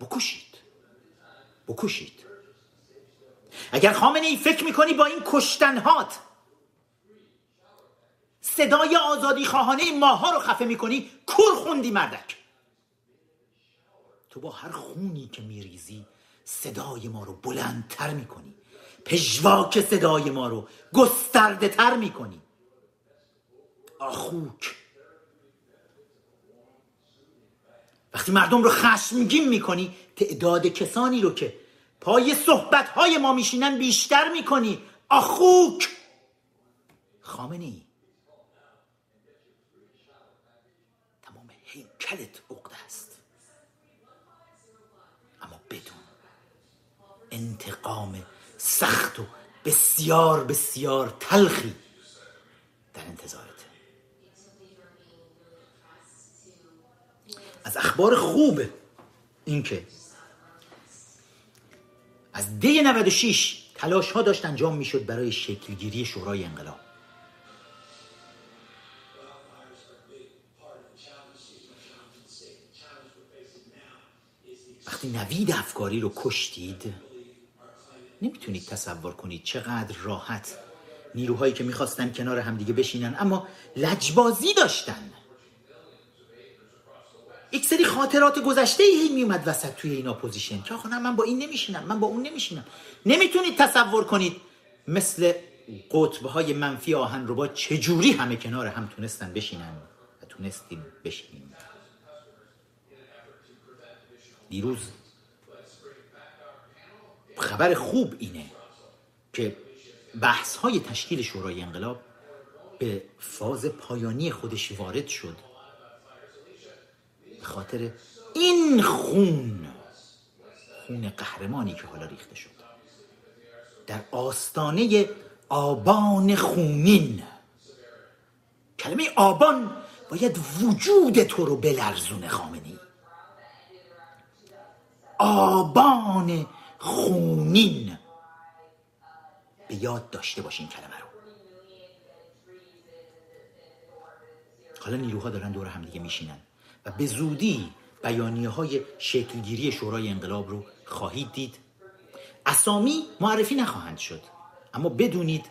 بکشید. بکشید. اگر خامنه ای فکر می‌کنی با این کشتنهات صدای آزادی خواهانه ماها رو خفه می‌کنی کور خوندی مردک. تو با هر خونی که میریزی صدای ما رو بلندتر می‌کنی. پژواک صدای ما رو گسترده تر می‌کنی. آخوک. وقتی مردم رو خشمگین می‌کنی تعداد کسانی رو که پای صحبت های ما میشینن بیشتر می‌کنی. آخوک. خامنه ای تمام هیکلت عقده است. اما بدون انتقام سخت و بسیار بسیار تلخی در انتظارته از اخبار خوب اینکه از دی 96 تلاش ها داشت انجام می‌شد برای شکلگیری شورای انقلاب. نوید افکاری رو کشتید نمی‌تونید تصور کنید چقدر راحت نیروهایی که می‌خواستن کنار همدیگه بشینن اما لجبازی داشتن. یک سری خاطرات گذشته هی میومد وسط توی این opposition که آخه من با این نمیشینم من با اون نمیشینم. نمی‌تونید تصور کنید مثل قطب های منفی آهن ربا چجوری همه کنار هم تونستن بشینن و تونستیم بشینیم. دیروز خبر خوب اینه که بحث های تشکیل شورای انقلاب به فاز پایانی خودش وارد شد. به خاطر این خون خون قهرمانی که حالا ریخته شد. در آستانه آبان خونین. کلمه آبان باید وجود تو رو بلرزونه خامنی آبان خونین. به یاد داشته باشین کلمه رو. حالا نیروها دارن دور هم دیگه میشینن و به زودی بیانیه های شکلگیری شورای انقلاب رو خواهید دید. اسامی معرفی نخواهند شد اما بدونید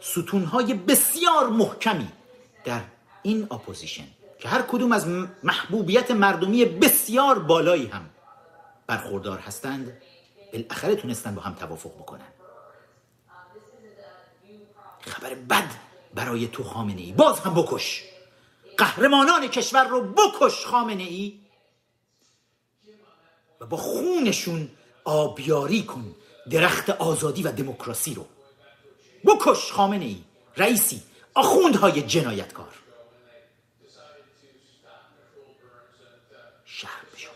ستونهای بسیار محکمی در این opposition که هر کدوم از محبوبیت مردمی بسیار بالایی هم برخوردار هستند. بالاخره تونستن با هم توافق بکنن. خبر بد برای تو خامنه ای. باز هم بکش. قهرمانان کشور رو بکش خامنه ای. و با خونشون آبیاری کن. درخت آزادی و دموکراسی رو. بکش خامنه ای. رئیسی آخوندهای جنایتکار شرم به شما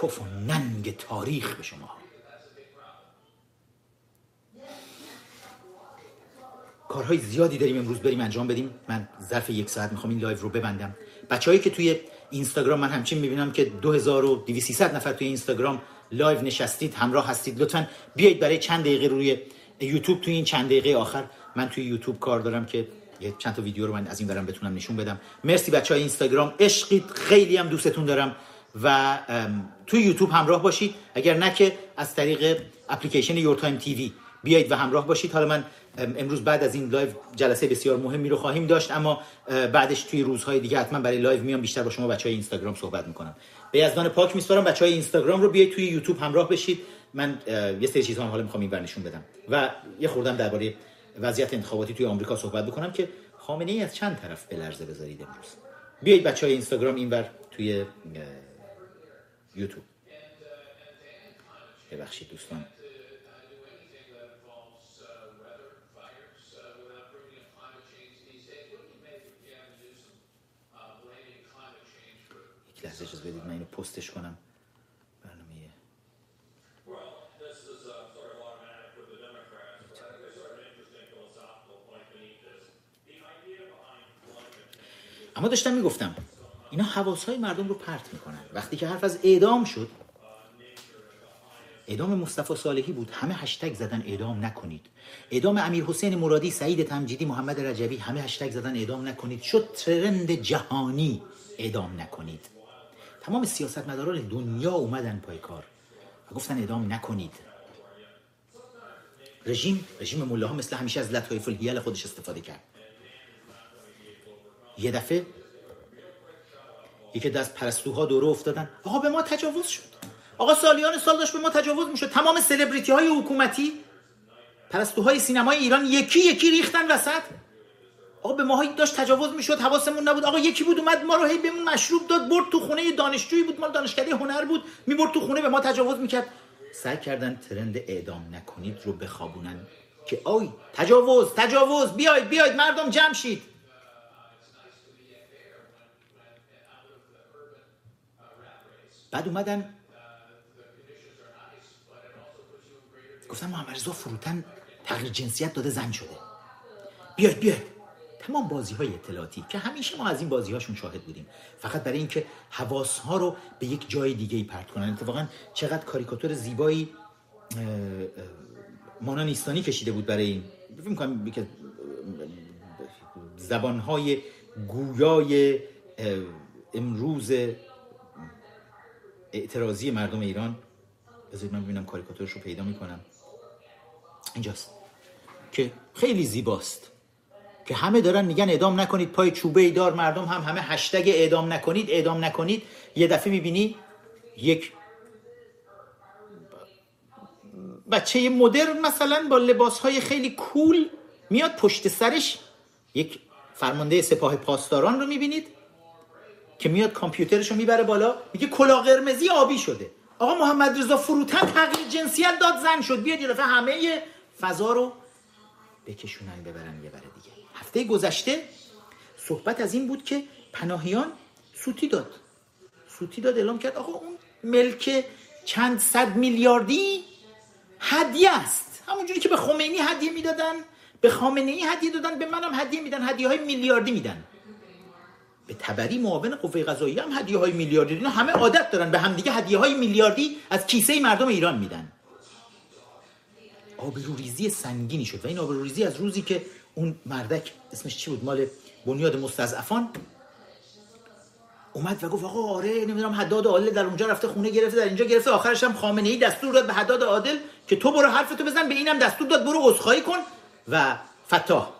تف و ننگ تاریخ به شما. کارهای زیادی داریم امروز بریم انجام بدیم. من ظرف یک ساعت می‌خوام این live رو ببندم. بچههایی که توی اینستاگرام من همچین می‌بینم که 2200 نفر توی اینستاگرام live نشستید همراه هستید. لطفا بیایید برای چند دقیقه روی یوتیوب توی این چند دقیقه آخر. من توی یوتیوب کار دارم که یه چند تا ویدیو رو من از این برم بتونم نشون بدم. مرسی بچه های اینستاگرام عشقید. خیلی هم دوستتون دارم. و توی یوتیوب همراه باشید. اگر نه که از طریق اپلیکیشن YourTime TV بیایید و همراه باشید. حالا من امروز بعد از این live جلسه بسیار مهمی رو خواهیم داشت اما بعدش توی روزهای دیگه حتما برای live میام بیشتر با شما بچه های اینستاگرام صحبت می‌کنم. به یزدان پاک میسپارم. بچه های اینستاگرام رو بیایید توی یوتیوب همراه بشید. من یه سری چیزها حالا می‌خوام این نشون بدم. و یه خوردم درباره وضعیت انتخاباتی توی آمریکا صحبت بکنم که خامنه ای از چند طرف به لرزه بذارید امروز. بیایید بچه های اینستاگرام اینور توی یوتیوب. ببخشید دوستان. یک لحظه اجازه بدید من اینو پستش کنم. برنامه اما داشتم می‌گفتم اینا حواس های مردم رو پرت می‌کنن. وقتی که حرف از اعدام شد اعدام مصطفی صالحی بود. همه هشتگ زدن اعدام نکنید. اعدام امیر حسین مرادی سعید تمجیدی محمد رجبی همه هشتگ زدن اعدام نکنید. شد ترند جهانی اعدام نکنید. تمام سیاستمداران دنیا اومدن پای کار و گفتن اعدام نکنید. رژیم رژیم مله مثل همیشه از لطایف الهیل خودش استفاده کرد. یه دفعه یکی دست پرستوها دور افتادن. آقا به ما تجاوز شد. آقا سالیان سال داشت به ما تجاوز می‌شد. تمام سلبریتی های حکومتی. پرستوهای سینمای ایران یکی یکی ریختن وسط. آقا به ماهایی داشت تجاوز می‌شد. حواسمون نبود. آقا یکی بود اومد ما رو هی بهمون مشروب داد. برد تو خونه دانشجویی بود. ما دانشکده هنر بود. می‌برد تو خونه به ما تجاوز می‌کرد. سعی کردن ترند اعدام نکنید رو بخوابونن. که آی تجاوز تجاوز. بیاید بیاید مردم جمع شید. بعد اومدن. گفتن محمد رضا فروتن تغییر جنسیت داده زن شده. بیاید بیاید. تمام بازی های اطلاعاتی که همیشه ما از این بازی هاشون شاهد بودیم. فقط برای اینکه حواس ها رو به یک جای دیگه ای پرت کنن. اتفاقا چقدر کاریکاتور زیبایی مانا نیستانی کشیده بود برای این. فکر می‌کنم که زبان های گویای امروز اعتراضی مردم ایران بذارید من ببینم کاریکاتورش رو پیدا می‌کنم. اینجاست. که خیلی زیباست. که همه دارن میگن اعدام نکنید پای چوبه ای مردم هم همه هشتگ اعدام نکنید اعدام نکنید. یه دفعه می‌بینی یک بچه مدرن مثلا با لباس های خیلی کول میاد پشت سرش. یک فرمانده سپاه پاسداران رو می‌بینید. که میاد کامپیوترش رو می‌بره بالا میگه کلا قرمزی آبی شده. آقا محمد رضا فروتن تغییر جنسیت داد زن شد. بیاد یه همه فضا رو بکشونن ببرن یه بره دیگه. هفته گذشته صحبت از این بود که پناهیان سوتی داد. سوتی داد اعلام کرد. آقا اون ملک چند صد میلیاردی هدیه است. همونجوری که به خمینی هدیه می‌دادن به خامنه ای هدیه دادن به منم هدیه میدن. هدیه های میلیاردی میدن. به تبری معاون قوه قضاییه هم هدیه های میلیاردی. اینا همه عادت دارن. به همدیگه هدیه های میلیاردی از کیسه مردم ایران میدن. آبروریزی سنگینی شد و این آبروریزی از روزی که اون مردک اسمش چی بود؟ مال بنیاد مستضعفان. اومد و گفت آقا آره نمی‌دونم حداد عادل در اونجا رفته خونه گرفته در اینجا گرفته. آخرش هم خامنه ای دستور داد به حداد عادل که تو برو حرفتو بزن به اینم دستور داد برو عذرخواهی کن. و فتاح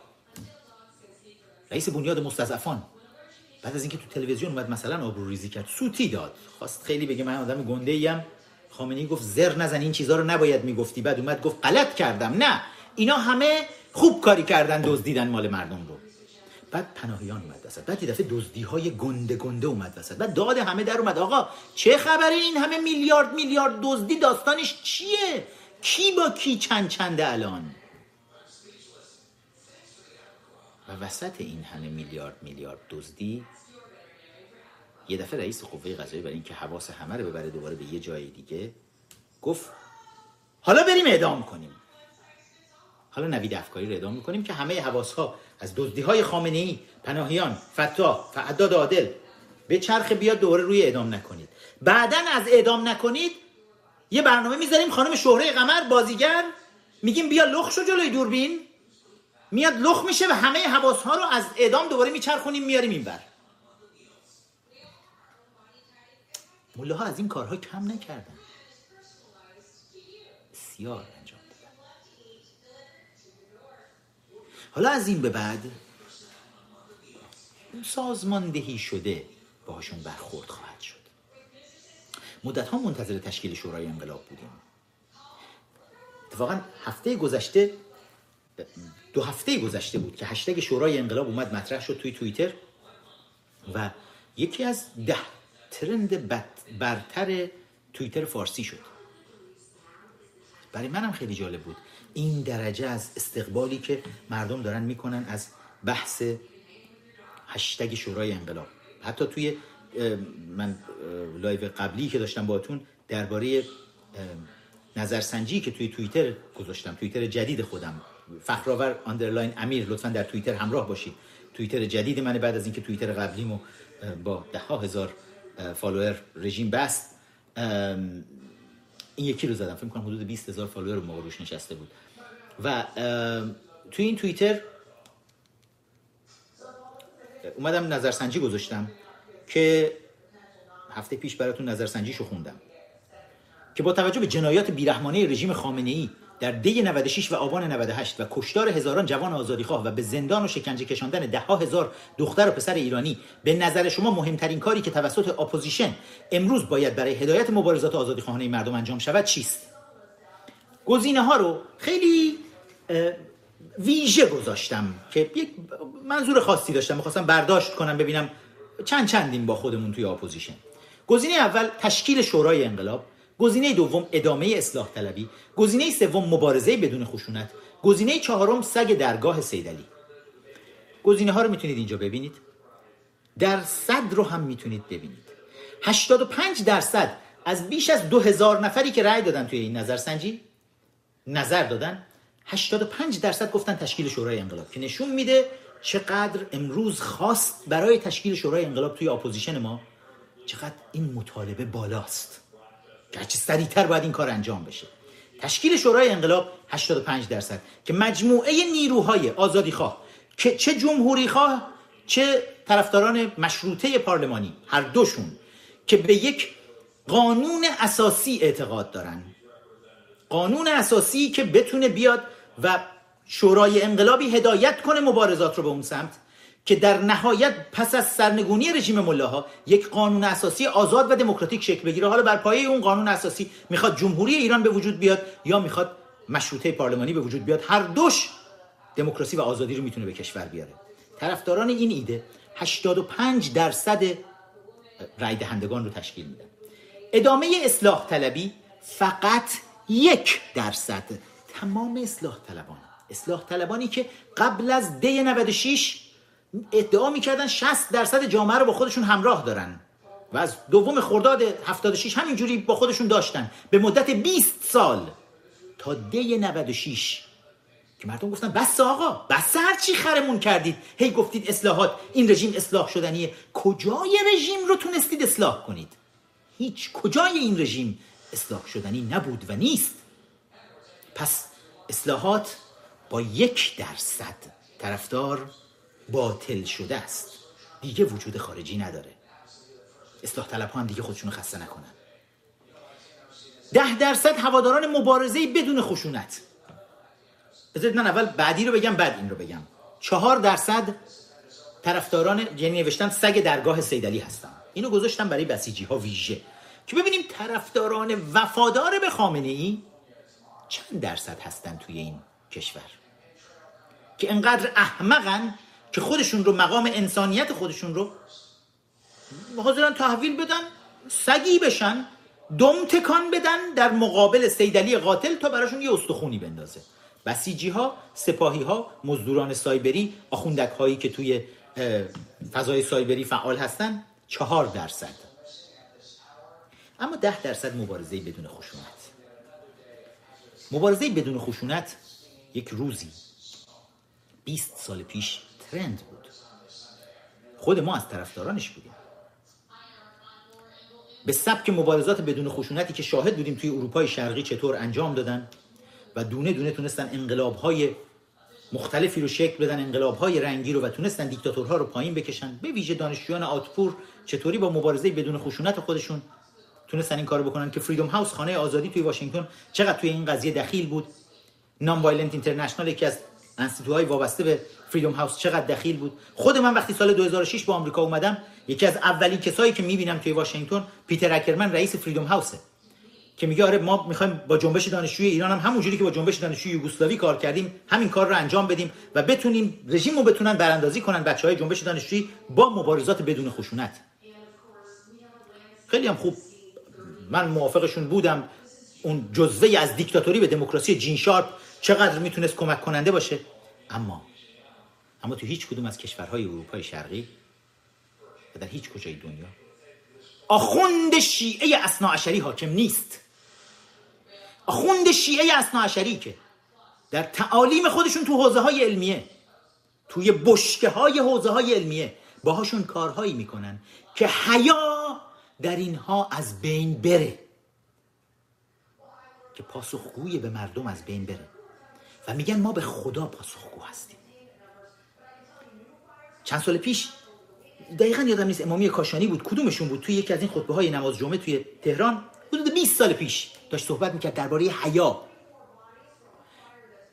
رئیس بنیاد مستضعفان. بعد از اینکه تو تلویزیون اومد مثلا آبرو ریزی کرد سوتی داد. خواست خیلی بگه من آدم گنده ایم خامنه‌ای گفت زر نزن این چیزها رو نباید می‌گفتی. بعد اومد گفت غلط کردم. نه اینا همه خوب کاری کردن دزدیدن مال مردم رو. بعد پناهیان اومد وسط. بعد دفعه دزدی های گنده گنده اومد وسط. بعد داد همه در اومد. آقا چه خبره این همه میلیارد میلیارد دزدی؟ داستانش چیه؟ کی با کی چند چنده الان؟ و وسط این همه میلیارد میلیارد دزدی یه دفعه رئیس قوه قضایی برای اینکه حواس همه رو ببره دوباره به یه جای دیگه گفت حالا بریم اعدام کنیم. حالا نوید افکاری رو اعدام می‌کنیم که همه حواس ها از دزدی های خامنه ای پناهیان فتا فعداد عادل به چرخ بیاد دوباره روی اعدام نکنید. بعدا از اعدام نکنید یه برنامه می‌ذاریم خانم شهره قمر بازیگر میگیم بیا لخ شو جلوی دوربین. میاد لخ میشه و همه حواس ها رو از اعدام دوباره میچرخونیم میاریم اینور مله ها از این کارها کم نکردن. بسیار انجام دادن. حالا از این به بعد سازماندهی شده باهاشون برخورد خواهد شد. مدت ها منتظر تشکیل شورای انقلاب بودیم. اتفاقا هفته گذشته دو هفته گذشته بود که هشتگ شورای انقلاب اومد مطرح شد توی توییتر و یکی از ده ترند برتر توییتر فارسی شد. برای منم خیلی جالب بود. این درجه از استقبالی که مردم دارن می‌کنن از بحث هشتگ شورای انقلاب. حتی توی من live قبلی که داشتم باتون درباره نظرسنجی که توی توییتر گذاشتم توییتر جدید خودم فخرآور underline امیر لطفا در توییتر همراه باشید. توییتر جدید من بعد از اینکه توییتر قبلیمو با ده ها هزار فالوور رژیم بست. این یکی رو زدم. فکر کنم حدود 20 هزار فالوور موقع نشسته بود. و توی این توییتر اومدم نظرسنجی گذاشتم که هفته پیش براتون نظرسنجیشو خوندم. که با توجه به جنایات بیرحمانه رژیم خامنه ای در دی 96 و آبان 98 و کشتار هزاران جوان آزادیخواه و به زندان و شکنجه کشاندن ده ها هزار دختر و پسر ایرانی به نظر شما مهمترین کاری که توسط اپوزیشن امروز باید برای هدایت مبارزات آزادیخواهانه مردم انجام شود چیست؟ گزینه ها رو خیلی ویژه گذاشتم که یک منظور خاصی داشتم. می‌خواستم برداشت کنم ببینم چند چندیم با خودمون توی اپوزیشن. گزینه اول تشکیل شورای انقلاب. گزینه دوم ادامه اصلاح طلبی گزینه سوم مبارزه بدون خشونت گزینه چهارم سگ درگاه سیدعلی گزینه ها رو می‌تونید اینجا ببینید. در صد رو هم می‌تونید ببینید. 85 درصد از بیش از 2000 نفری که رأی دادن توی این نظرسنجی نظر دادن. 85 درصد گفتن تشکیل شورای انقلاب. که نشون میده چقدر امروز خواست برای تشکیل شورای انقلاب توی اپوزیشن ما چقدر این مطالبه بالاست. گرچه سریعتر باید این کار انجام بشه. تشکیل شورای انقلاب 85 درصد که مجموعه نیروهای آزادی خواه که چه جمهوری خواه چه طرفداران مشروطه پارلمانی هر دوشون که به یک قانون اساسی اعتقاد دارن. قانون اساسی که بتونه بیاد و شورای انقلابی هدایت کنه مبارزات رو به اون سمت. که در نهایت پس از سرنگونی رژیم ملاها یک قانون اساسی آزاد و دموکراتیک شکل بگیره. حالا بر پایه اون قانون اساسی می‌خواد جمهوری ایران به وجود بیاد یا می‌خواد مشروطه پارلمانی به وجود بیاد هر دوش دموکراسی و آزادی رو می‌تونه به کشور بیاره. طرفداران این ایده 85 درصد رای دهندگان رو تشکیل میدن. ادامه اصلاح طلبی فقط یک درصد. تمام اصلاح طلبان. اصلاح طلبانی که قبل از دی 96 ادعا می‌کردن 60 درصد جامعه رو با خودشون همراه دارن. و از دوم خرداد 76 همینجوری با خودشون داشتن. به مدت 20 سال. تا دی 96 که مردم گفتن بس آقا بس هر چی خرمون کردید. هی گفتید اصلاحات. این رژیم اصلاح شدنیه. کجای رژیم رو تونستید اصلاح کنید؟ هیچ کجای این رژیم اصلاح شدنی نبود و نیست. پس اصلاحات با یک درصد. طرفدار باطل شده است. دیگه وجود خارجی نداره. اصلاح طلب ها هم دیگه خودشونو خسته نکنن. ده درصد هواداران مبارزه بدون خشونت. بذارید من اول بعدی رو بگم بعد این رو بگم. چهار درصد طرفداران یعنی نوشتم سگ درگاه سیدلی هستم اینو گذاشتم برای بسیجی ها ویژه. که ببینیم طرفداران وفادار به خامنه ای چند درصد هستن توی این کشور. که انقدر احمقن که خودشون رو مقام انسانیت خودشون رو حاضرن تحویل بدن سگی بشن دم تکان بدن در مقابل سیدلی قاتل تا براشون یه استخونی بندازه. بسیجی ها سپاهی ها مزدوران سایبری آخوندک هایی که توی فضای سایبری فعال هستن چهار درصد. اما ده درصد مبارزه بدون خشونت. مبارزه بدون خشونت یک روزی 20 سال پیش ترند بود. خود ما از طرفدارانش بودیم. به سبک مبارزات بدون خشونتی که شاهد بودیم توی اروپای شرقی چطور انجام دادن و دونه دونه تونستن انقلاب های مختلفی رو شکل بدن انقلاب های رنگی رو و تونستن دیکتاتورها رو پایین بکشن. به ویژه دانشجویان آتپور چطوری با مبارزه بدون خشونت خودشون تونستن این کارو بکنن که فریدم هاوس خانه آزادی توی واشنگتن چقدر توی این قضیه دخیل بود. Nonviolent International یکی از انستیتوهای وابسته به Freedom House چقدر دخیل بود. خود من وقتی سال 2006 به آمریکا اومدم یکی از اولین کسایی که می‌بینم توی واشنگتن پیتر اکرمن رئیس Freedom House ه که میگه آره ما می‌خوایم با جنبش دانشجوی ایران هم همونجوری که با جنبش دانشجوی یوگسلاوی کار کردیم همین کار رو انجام بدیم و بتونیم رژیم رو بتونن براندازی کنن بچه های جنبش دانشجویی با مبارزات بدون خشونت. خیلی هم خوب. من موافقشون بودم. اون جزوه از دیکتاتوری به دموکراسی جین شارپ چقدر می‌تونست کمک کننده باشه؟ اما اما تو هیچ کدوم از کشورهای اروپای شرقی و در هیچ کجای دنیا آخوند شیعه اصناعشری حاکم نیست. آخوند شیعه اصناعشری که در تعالیم خودشون تو حوزه های علمیه توی بشکه های حوزه های علمیه باهاشون کارهایی می‌کنن که حیا در اینها از بین بره. که پاسخگوی به مردم از بین بره. و میگن ما به خدا پاسخگو هستیم. چند سال پیش دقیقا یادم نیست امامی کاشانی بود کدومشون بود؟ توی یکی از این خطبه های نماز جمعه توی تهران حدود 20 سال پیش داشت صحبت می‌کرد درباره حیا.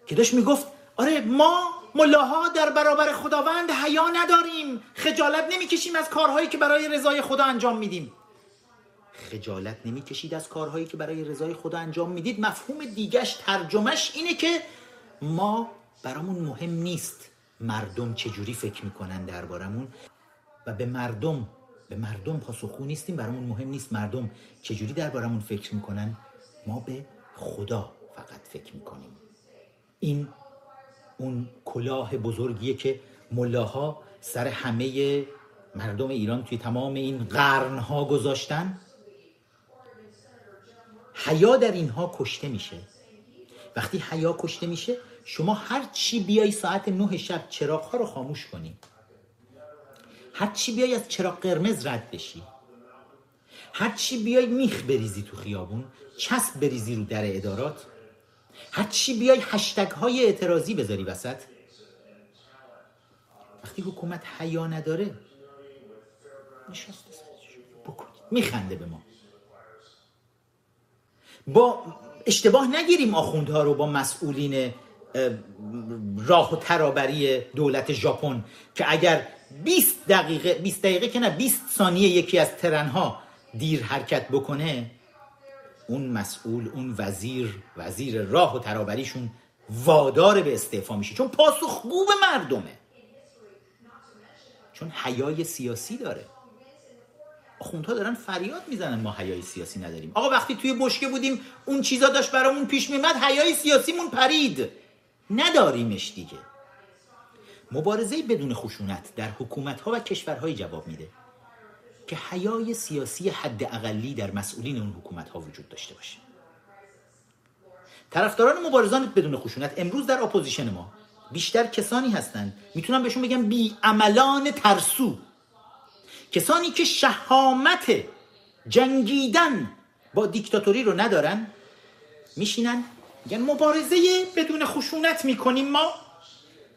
که داشت می‌گفت آره ما ملاها در برابر خداوند حیا نداریم. خجالت نمی‌کشیم از کارهایی که برای رضای خدا انجام میدیم. خجالت نمی‌کشید از کارهایی که برای رضای خدا انجام می‌دید. مفهوم دیگش ترجمهش اینه که ما برامون مهم نیست مردم چجوری فکر می‌کنن دربارمون و به مردم به مردم پاسخگو نیستیم. برامون مهم نیست مردم چجوری دربارمون فکر می‌کنن. ما به خدا فقط فکر می‌کنیم. این اون کلاه بزرگیه که ملاها سر همه مردم ایران توی تمام این قرنها گذاشتن. حیا در اینها کشته میشه. وقتی حیا کشته میشه شما هر چی بیای ساعت نه شب چراغ ها رو خاموش کنی. هر چی بیای از چراغ قرمز رد بشی. هر چی بیای میخ بریزی تو خیابون چسب بریزی رو در ادارات. هر چی بیای هشتگ های اعتراضی بذاری وسط. وقتی حکومت حیا نداره میخنده به ما. با اشتباه نگیریم آخوندها رو با مسئولین راه و ترابری دولت ژاپن که اگر 20 دقیقه 20 دقیقه که نه 20 ثانیه یکی از ترنها دیر حرکت بکنه اون مسئول اون وزیر وزیر راه و ترابریشون وادار به استعفا میشه. چون پاسخگو به مردمه. چون حیای سیاسی داره. آخوندها دارن فریاد می‌زنن ما حیای سیاسی نداریم. آقا وقتی توی بشکه بودیم اون چیزا داشت برامون پیش میمد حیای سیاسیمون پرید. نداریمش دیگه. مبارزه بدون خشونت در حکومت ها و کشورهای جواب میده که حیای سیاسی حد اقلی در مسئولین اون حکومت ها وجود داشته باشه. طرفداران مبارزان بدون خشونت امروز در اپوزیشن ما بیشتر کسانی هستند می‌تونم بهشون بگم بی عملان ترسو. کسانی که شهامت جنگیدن با دیکتاتوری رو ندارن میشینن میگن مبارزه بدون خشونت می‌کنیم ما.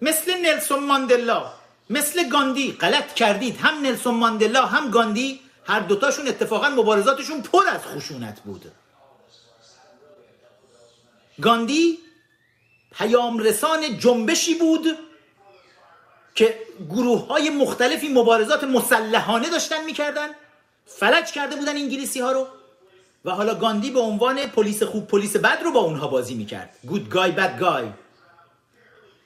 مثل نلسون ماندلا مثل گاندی. غلط کردید. هم نلسون ماندلا هم گاندی. هر دوتاشون اتفاقا مبارزاتشون پر از خشونت بود. گاندی پیام رسان جنبشی بود که گروه های مختلفی مبارزات مسلحانه داشتن می‌کردن. فلج کرده بودن انگلیسی ها رو. و حالا گاندی به عنوان پلیس خوب پلیس بد رو با اونها بازی می‌کرد. گود گای بد گای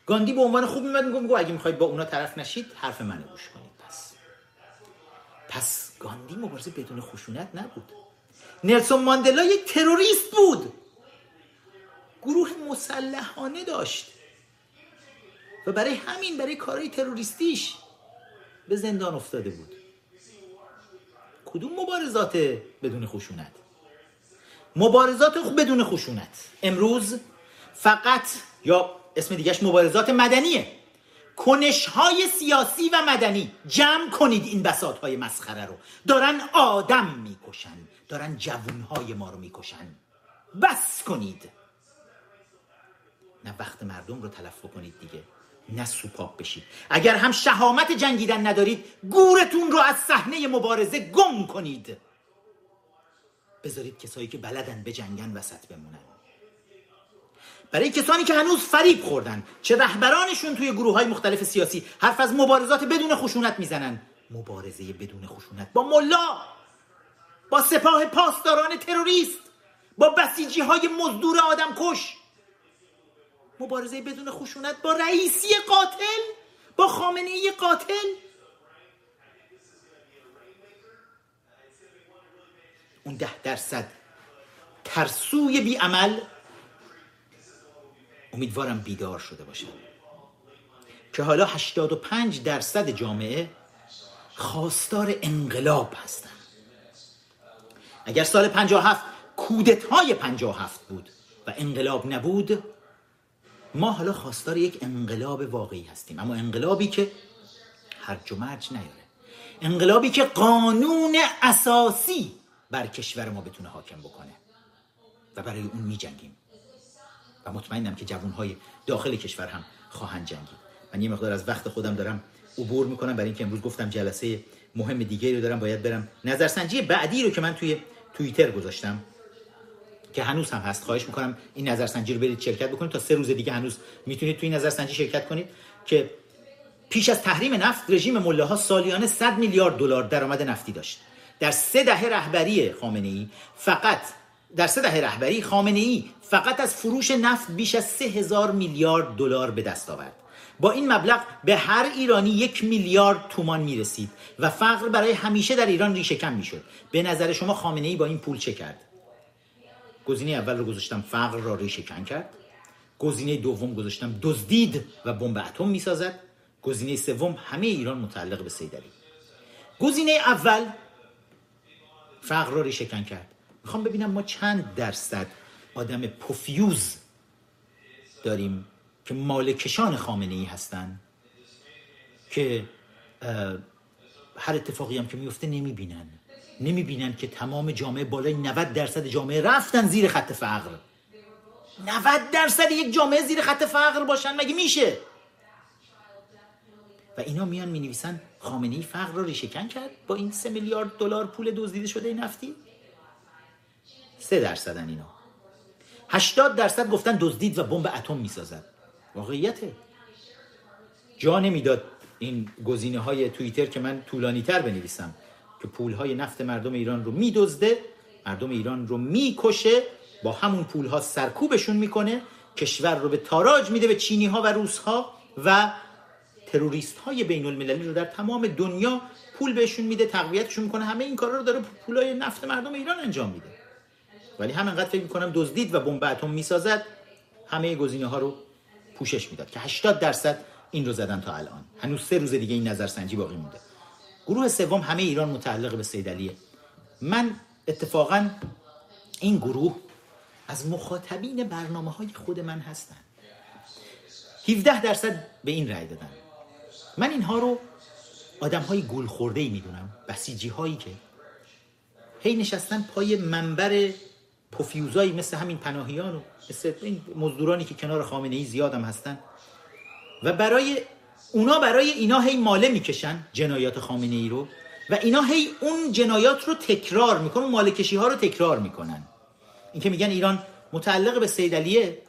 گاندی به عنوان خوب میمد میگو اگه می‌خواید با اونا طرف نشید حرف منو گوش کنید. پس پس گاندی مبارزه بدون خشونت نبود. نلسون ماندلا یک تروریست بود. گروه مسلحانه داشت. و برای همین برای کارهای تروریستیش به زندان افتاده بود. کدوم مبارزات بدون خشونت؟ مبارزات بدون خشونت. امروز فقط یا اسم دیگهش مبارزات مدنیه. کنش های سیاسی و مدنی. جمع کنید این بساط های مسخره رو. دارن آدم می‌کشن. دارن جوون های ما رو می‌کشن. بس کنید. نه وقت مردم رو تلف کنید دیگه. نه سوپاپ بشید. اگر هم شهامت جنگیدن ندارید گورتون رو از صحنه مبارزه گم کنید. بذارید کسایی که بلدن به جنگن وسط بمونن. برای کسانی که هنوز فریب خوردن چه رهبرانشون توی گروه های مختلف سیاسی حرف از مبارزات بدون خشونت می‌زنن. مبارزه بدون خشونت با ملا با سپاه پاسداران تروریست با بسیجی های مزدور آدم کش مبارزه بدون خشونت با رئیسی قاتل با خامنه ای قاتل. اون ده درصد. ترسوی بیعمل امیدوارم بیدار شده باشن که حالا 85 درصد جامعه خواستار انقلاب هستن. اگر سال 57 کودت های 57 بود و انقلاب نبود ما حالا خواستار یک انقلاب واقعی هستیم. اما انقلابی که هرج و مرج نیاره. انقلابی که قانون اساسی بر کشور ما بتونه حاکم بکنه. و برای اون می جنگیم و مطمئنم که جوانهای داخل کشور هم خواهند جنگید. من یه مقدار از وقت خودم دارم عبور می‌کنم. برای اینکه امروز گفتم جلسه مهم دیگه رو دارم باید برم. نظرسنجی بعدی رو که من توی توییتر گذاشتم که هنوز هم هست. خواهش می‌کنم این نظرسنجی رو برید شرکت بکنید تا سه روز دیگه هنوز می‌تونید توی نظرسنجی شرکت کنید. که پیش از تحریم نفت رژیم مله ها سالیانه 100 میلیارد دلار درآمد نفتی داشت. در سه دهه رهبری خامنه ای فقط در سه دهه رهبری خامنه ای فقط از فروش نفت بیش از سه هزار میلیارد دلار به دست آورد. با این مبلغ به هر ایرانی یک میلیارد تومان می‌رسید و فقر برای همیشه در ایران ریشه کم می‌شد. به نظر شما خامنه ای با این پول چه کرد؟ گزینه اول رو گذاشتم فقر را ریشه کن کرد. گزینه دوم گذاشتم دزدید و بمب اتم می‌سازد. گزینه سوم همه ایران متعلق به سیدری گزینه اول فقر را ریشه کن کرد. می‌خوام ببینم ما چند درصد آدم پوفیوز داریم که مالکشان خامنه ای هستن که هر اتفاقی هم که میفته نمی‌بینن. نمی‌بینن که تمام جامعه بالای 90 درصد جامعه رفتن زیر خط فقر. 90 درصد یک جامعه زیر خط فقر باشن مگه میشه؟ و اینا میان می نویسن خامنه ای فقر رو ریشهکن کرد با این سه میلیارد دلار پول دزدیده شده نفتی سه درصدن اینا. 80 درصد گفتن دزدید و بمب اتم می‌سازد. واقعیته. جا نمی‌داد این گزینه های توییتر که من طولانی تر بنویسم که پول های نفت مردم ایران رو میدزده مردم ایران رو می‌کشه با همون پول ها سرکوبشون می‌کنه کشور رو به تاراج میده به چینی ها و روس ها و تروریست های بین المللی رو در تمام دنیا پول بهشون میده تقویتشون می‌کنه. همه این کارا رو داره پولای نفت مردم ایران انجام میده. ولی همینقدر فکر می‌کنم دزدید و بمب اتم می‌سازد همه گزینه ها رو پوشش می‌داد که 80 درصد این رو زدن تا الان. هنوز سه روز دیگه این نظرسنجی باقی مونده. گروه سوم همه ایران متعلق به سیدلیه من اتفاقا این گروه از مخاطبین برنامه های خود من هستن. 17 درصد به این رأی دادن. من اینها رو آدم های گل خورده ای می‌دونم بسیجی هایی که هی نشستن پای منبر پفیوزایی مثل همین پناهیان و مثل این مزدورانی که کنار خامنه ای زیادم هستن. و برای اونا برای اینا هی ماله می‌کشن جنایات خامنه ای رو و اینا هی اون جنایات رو تکرار می‌کنن مالکشی ها رو تکرار می‌کنن. این که میگن ایران متعلق به سیدلیه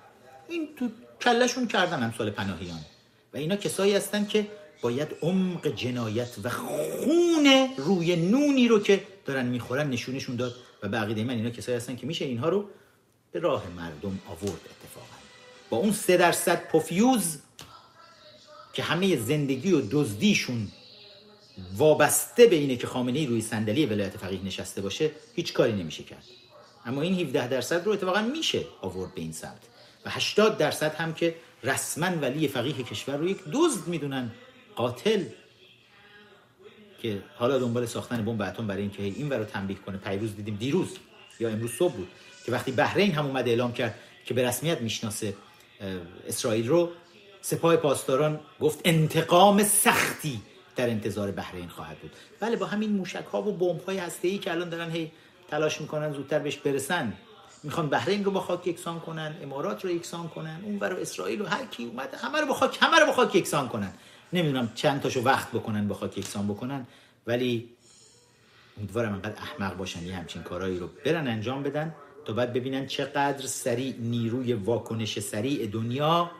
این تو کلشون کردن امثال پناهیان. و اینا کسایی هستن که باید عمق جنایت و خون روی نونی رو که دارن می‌خورن نشونشون داد. و به عقیده من اینا کسایی هستن که میشه اینها رو به راه مردم آورد اتفاقا. با اون سه درصد پوفیوز که همه زندگی و دزدیشون وابسته به اینه که خامنه ای روی صندلی ولایت فقیه نشسته باشه هیچ کاری نمیشه کرد. اما این 17 درصد رو اتفاقا میشه آورد به این سمت. و 80 درصد هم که رسما ولی فقیه کشور رو یک دزد می‌دونن قاتل. که حالا دنبال ساختن بمب اتم برای اینکه این رو تنبیه کنه. پیروز دیدیم دیروز یا امروز صبح بود که وقتی بحرین هم اومد اعلام کرد که به رسمیت می‌شناسه اسرائیل رو سپاه پاسداران گفت انتقام سختی در انتظار بحرین خواهد بود. بله با همین موشک ها و بمب های هسته ای که الان دارن هی تلاش می‌کنن زودتر بهش برسن می‌خوان بحرین رو با خاک یکسان کنن امارات رو یکسان کنن اون برای اسرائیل و هر کی اومد همه رو با خاک همه رو با خاک یکسان کنن. نمی‌دونم چند تاشو وقت بکنن با خاک یکسان بکنن ولی امیدوارم انقدر احمق باشن یه همچین کارهایی رو. برن انجام بدن تا بعد ببینن چقدر سریع نیروی واکنش سریع دنیا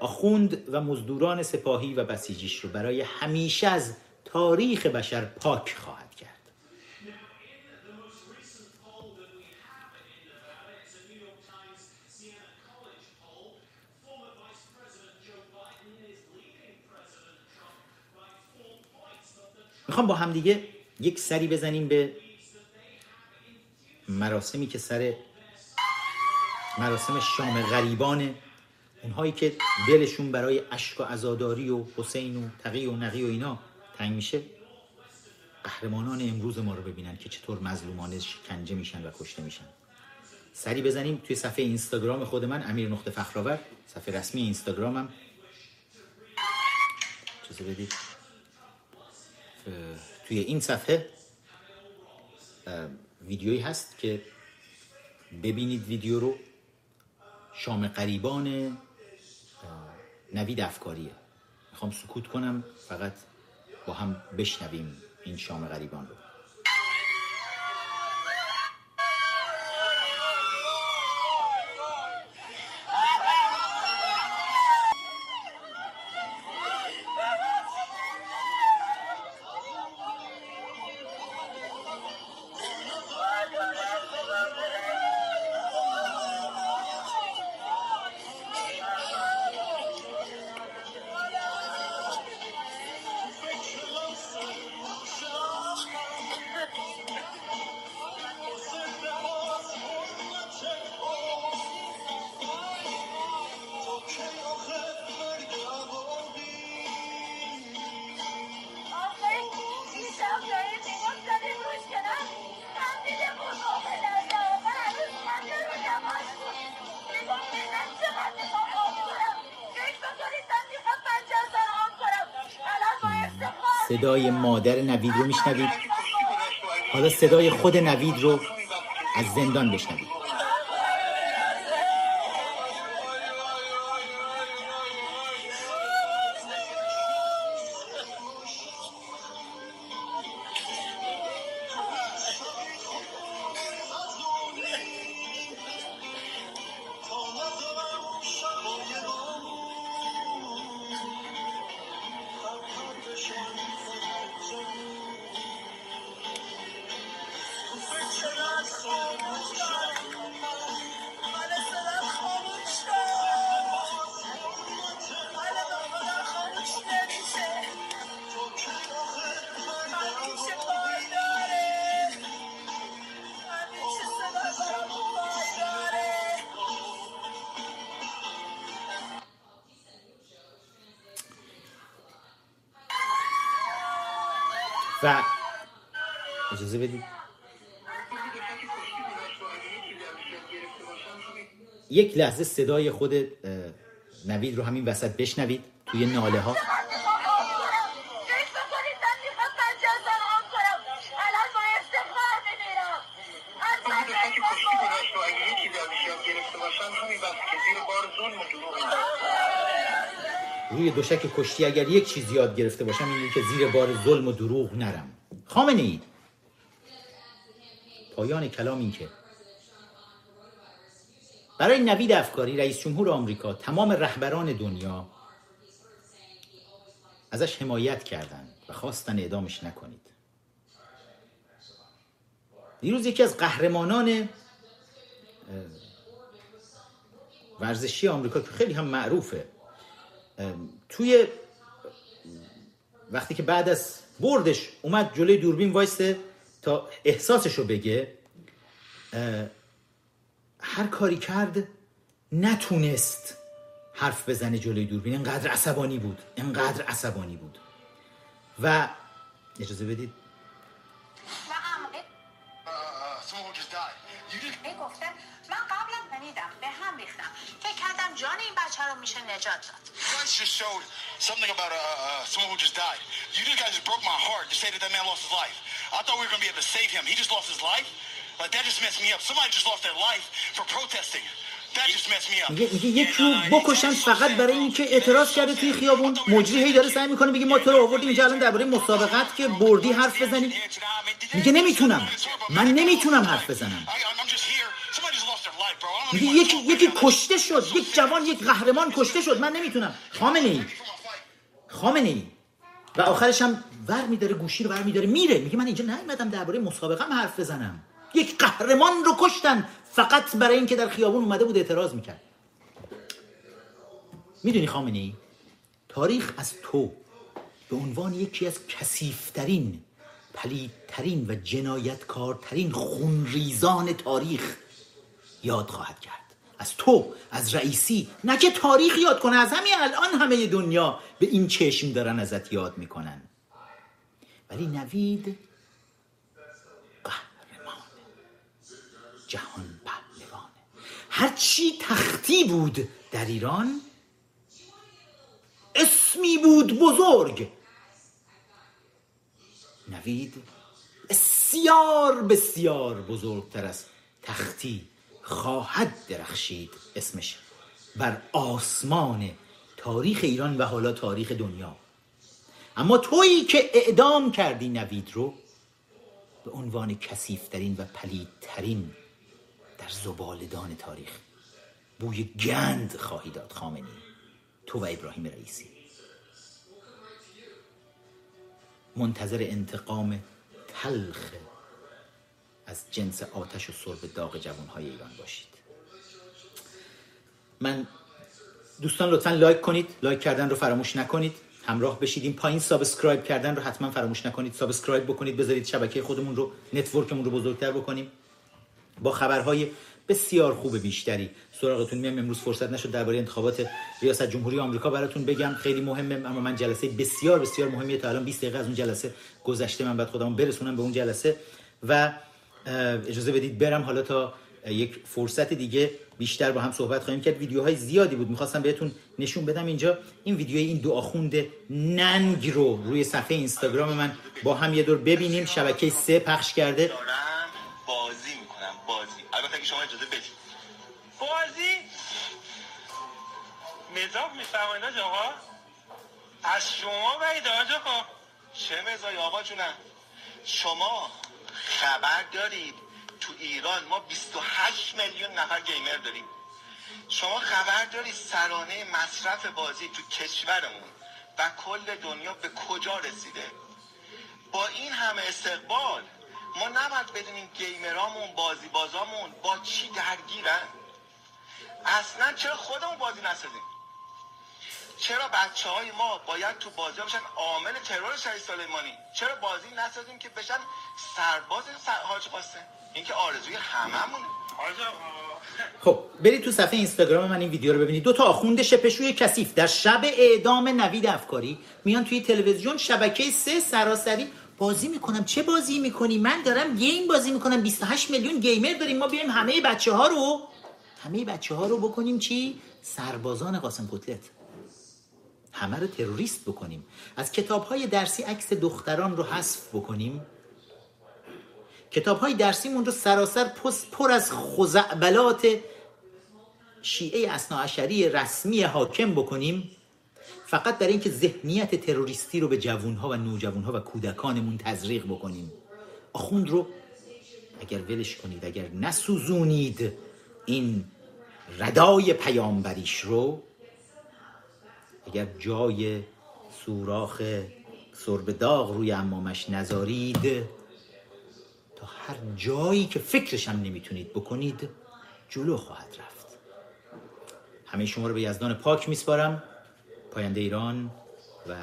آخوند و مزدوران سپاهی و بسیجیش رو برای همیشه از تاریخ بشر پاک خواهد کرد می‌خوام با همدیگه یک سری بزنیم به مراسمی که سر مراسم شام غریبان اونهایی که دلشون برای اشک و عزاداری و حسین و تقی و نقی و اینا تنگ میشه. قهرمانان امروز ما رو ببینن که چطور مظلومانه شکنجه میشن و کشته میشن. سری بزنیم توی صفحه اینستاگرام خود من امیر نقطه فخرآور. صفحه رسمی اینستاگرامم. چیزی بدید. توی این صفحه ویدیویی هست که ببینید ویدیو رو. شام قریبان نوید افکاریه. می‌خوام سکوت کنم فقط با هم بشنویم این شام غریبان رو. صدای مادر نوید رو میشنوید. حالا صدای خود نوید رو از زندان بشنوید. یک لحظه صدای خود نوید رو همین وسط بشنوید توی ناله ها روی دوشک کشتی اگر یک چیز یاد گرفته باشم اینه که زیر بار ظلم و دروغ نرم. خامنه ای پایان کلام این که برای نوید افکاری رئیس جمهور آمریکا تمام رهبران دنیا ازش حمایت کردند و خواستن اعدامش نکنید. دیروز یکی از قهرمانان ورزشی آمریکا که خیلی هم معروفه توی وقتی که بعد از بردش اومد جلوی دوربین وایسته تا احساسش رو بگه هر کاری کرد نتونست حرف بزنه جلوی دوربین انقدر عصبانی بود انقدر عصبانی بود و اجازه بدید من قبلا به هم ریختم فکر کردم جان این بچه رو میشه نجات داد just showed something about uh, uh, someone who just died. You guys just broke my heart to say that that man lost his life. I thought we were going to be able to save him. He just lost his life? Like, that just messed me up. Somebody just lost their life for protesting. میگه میگه یک رو بکشن فقط برای اینکه اعتراض کرده توی خیابون. مجری هی داره سعی می‌کنه بگه ما تو رو آوردیم اینجا الان درباره مسابقت که بردی حرف بزنی. میگه نمی‌تونم. من نمی‌تونم حرف بزنم. میگه یکی یکی کشته شد. یک جوان یک قهرمان کشته شد. من نمی‌تونم. خامنه ای خامنه ای و آخرش هم ور میداره گوشی رو ور میداره میره. میگه من اینجا نیومدم درباره مسابقه حرف بزنم. یک قهرمان رو کشتن فقط برای اینکه در خیابون اومده بود اعتراض می‌کرد. می‌دونی خامنه ای تاریخ از تو به عنوان یکی از کسیفترین پلیدترین و جنایتکارترین خونریزان تاریخ یاد خواهد کرد. از تو از رئیسی نه که تاریخ یاد کنه از همین الان همه دنیا به این چشم دارن ازت یاد می‌کنن. ولی نوید جهان پهلوانه. هرچی تختی بود در ایران اسمی بود بزرگ. نوید بسیار بسیار بزرگتر از تختی خواهد درخشید اسمش بر آسمان تاریخ ایران و حالا تاریخ دنیا. اما تویی که اعدام کردی نوید رو به عنوان کسیفترین و پلیدترین در زبالدان تاریخ بوی گند خواهی داد خامنی تو و ابراهیم رئیسی. منتظر انتقام تلخ از جنس آتش و سرب داغ جوانهای ایران باشید. من دوستان لطفا like کنید. like کردن رو فراموش نکنید. همراه بشید این پایین subscribe کردن رو حتما فراموش نکنید. subscribe بکنید. بذارید شبکه خودمون رو network مون رو بزرگتر بکنیم. با خبرهای بسیار خوب بیشتری. سراغتون میام امروز فرصت نشد درباره انتخابات ریاست جمهوری آمریکا براتون بگم. خیلی مهمه اما من جلسه بسیار بسیار مهمیه تا الان 20 دقیقه از اون جلسه گذشته. من باید خودمو برسونم به اون جلسه و اجازه بدید برم حالا تا یک فرصت دیگه بیشتر با هم صحبت خواهیم کرد. ویدیوهای زیادی بود. می‌خواستم بهتون نشون بدم اینجا. این ویدیوی این دو آخوند ننگ رو روی صفحه اینستاگرام من با هم یه دور ببینیم. شبکه سه پخش کرده. مزاق میفرمایید آقا از شما باید آقا چه مزاقی آقا جونم. شما خبر دارید تو ایران ما 28 میلیون نفر گیمر داریم. شما خبر دارید سرانه مصرف بازی تو کشورمون و کل دنیا به کجا رسیده؟ با این همه استقبال ما نباید بدونیم گیمرامون بازی بازامون با چی درگیرن؟ اصلا چرا خودمون بازی نسازیم؟ چرا بچه های ما باید تو بازی ها بشن عامل ترور شهید سلیمانی؟ چرا بازی نسازیم که بشن سرباز حاج قاسم؟ این که آرزوی هممونه. خب برید تو صفحه اینستاگرام من این ویدیو رو ببینید. دو تا آخوند شپشوی کثیف در شب اعدام نوید افکاری میان توی تلویزیون شبکه سه سراسری بازی می‌کنم. چه بازی می‌کنی؟ من دارم گیم بازی می‌کنم. 28 میلیون گیمر داریم. ما بیایم همه بچه ها رو همه بچه ها رو بکنیم چی؟ سربازان قاسم کتلت. همه رو تروریست بکنیم. از کتاب های درسی عکس دختران رو حذف بکنیم. کتاب های درسیمون رو سراسر پر از خزعبلات شیعه اصناعشری رسمی حاکم بکنیم. فقط برای اینکه ذهنیت تروریستی رو به جوانها و نوجوانها و کودکانمون تزریق بکنیم. آخوند رو اگر ولش کنید اگر نسوزونید این ردای پیامبریش رو اگر جای سوراخ سرب داغ روی امامش نذارید تا هر جایی که فکرش هم نمی‌تونید بکنید جلو خواهد رفت. همه شما رو به یزدان پاک میسپارم پاینده ایران و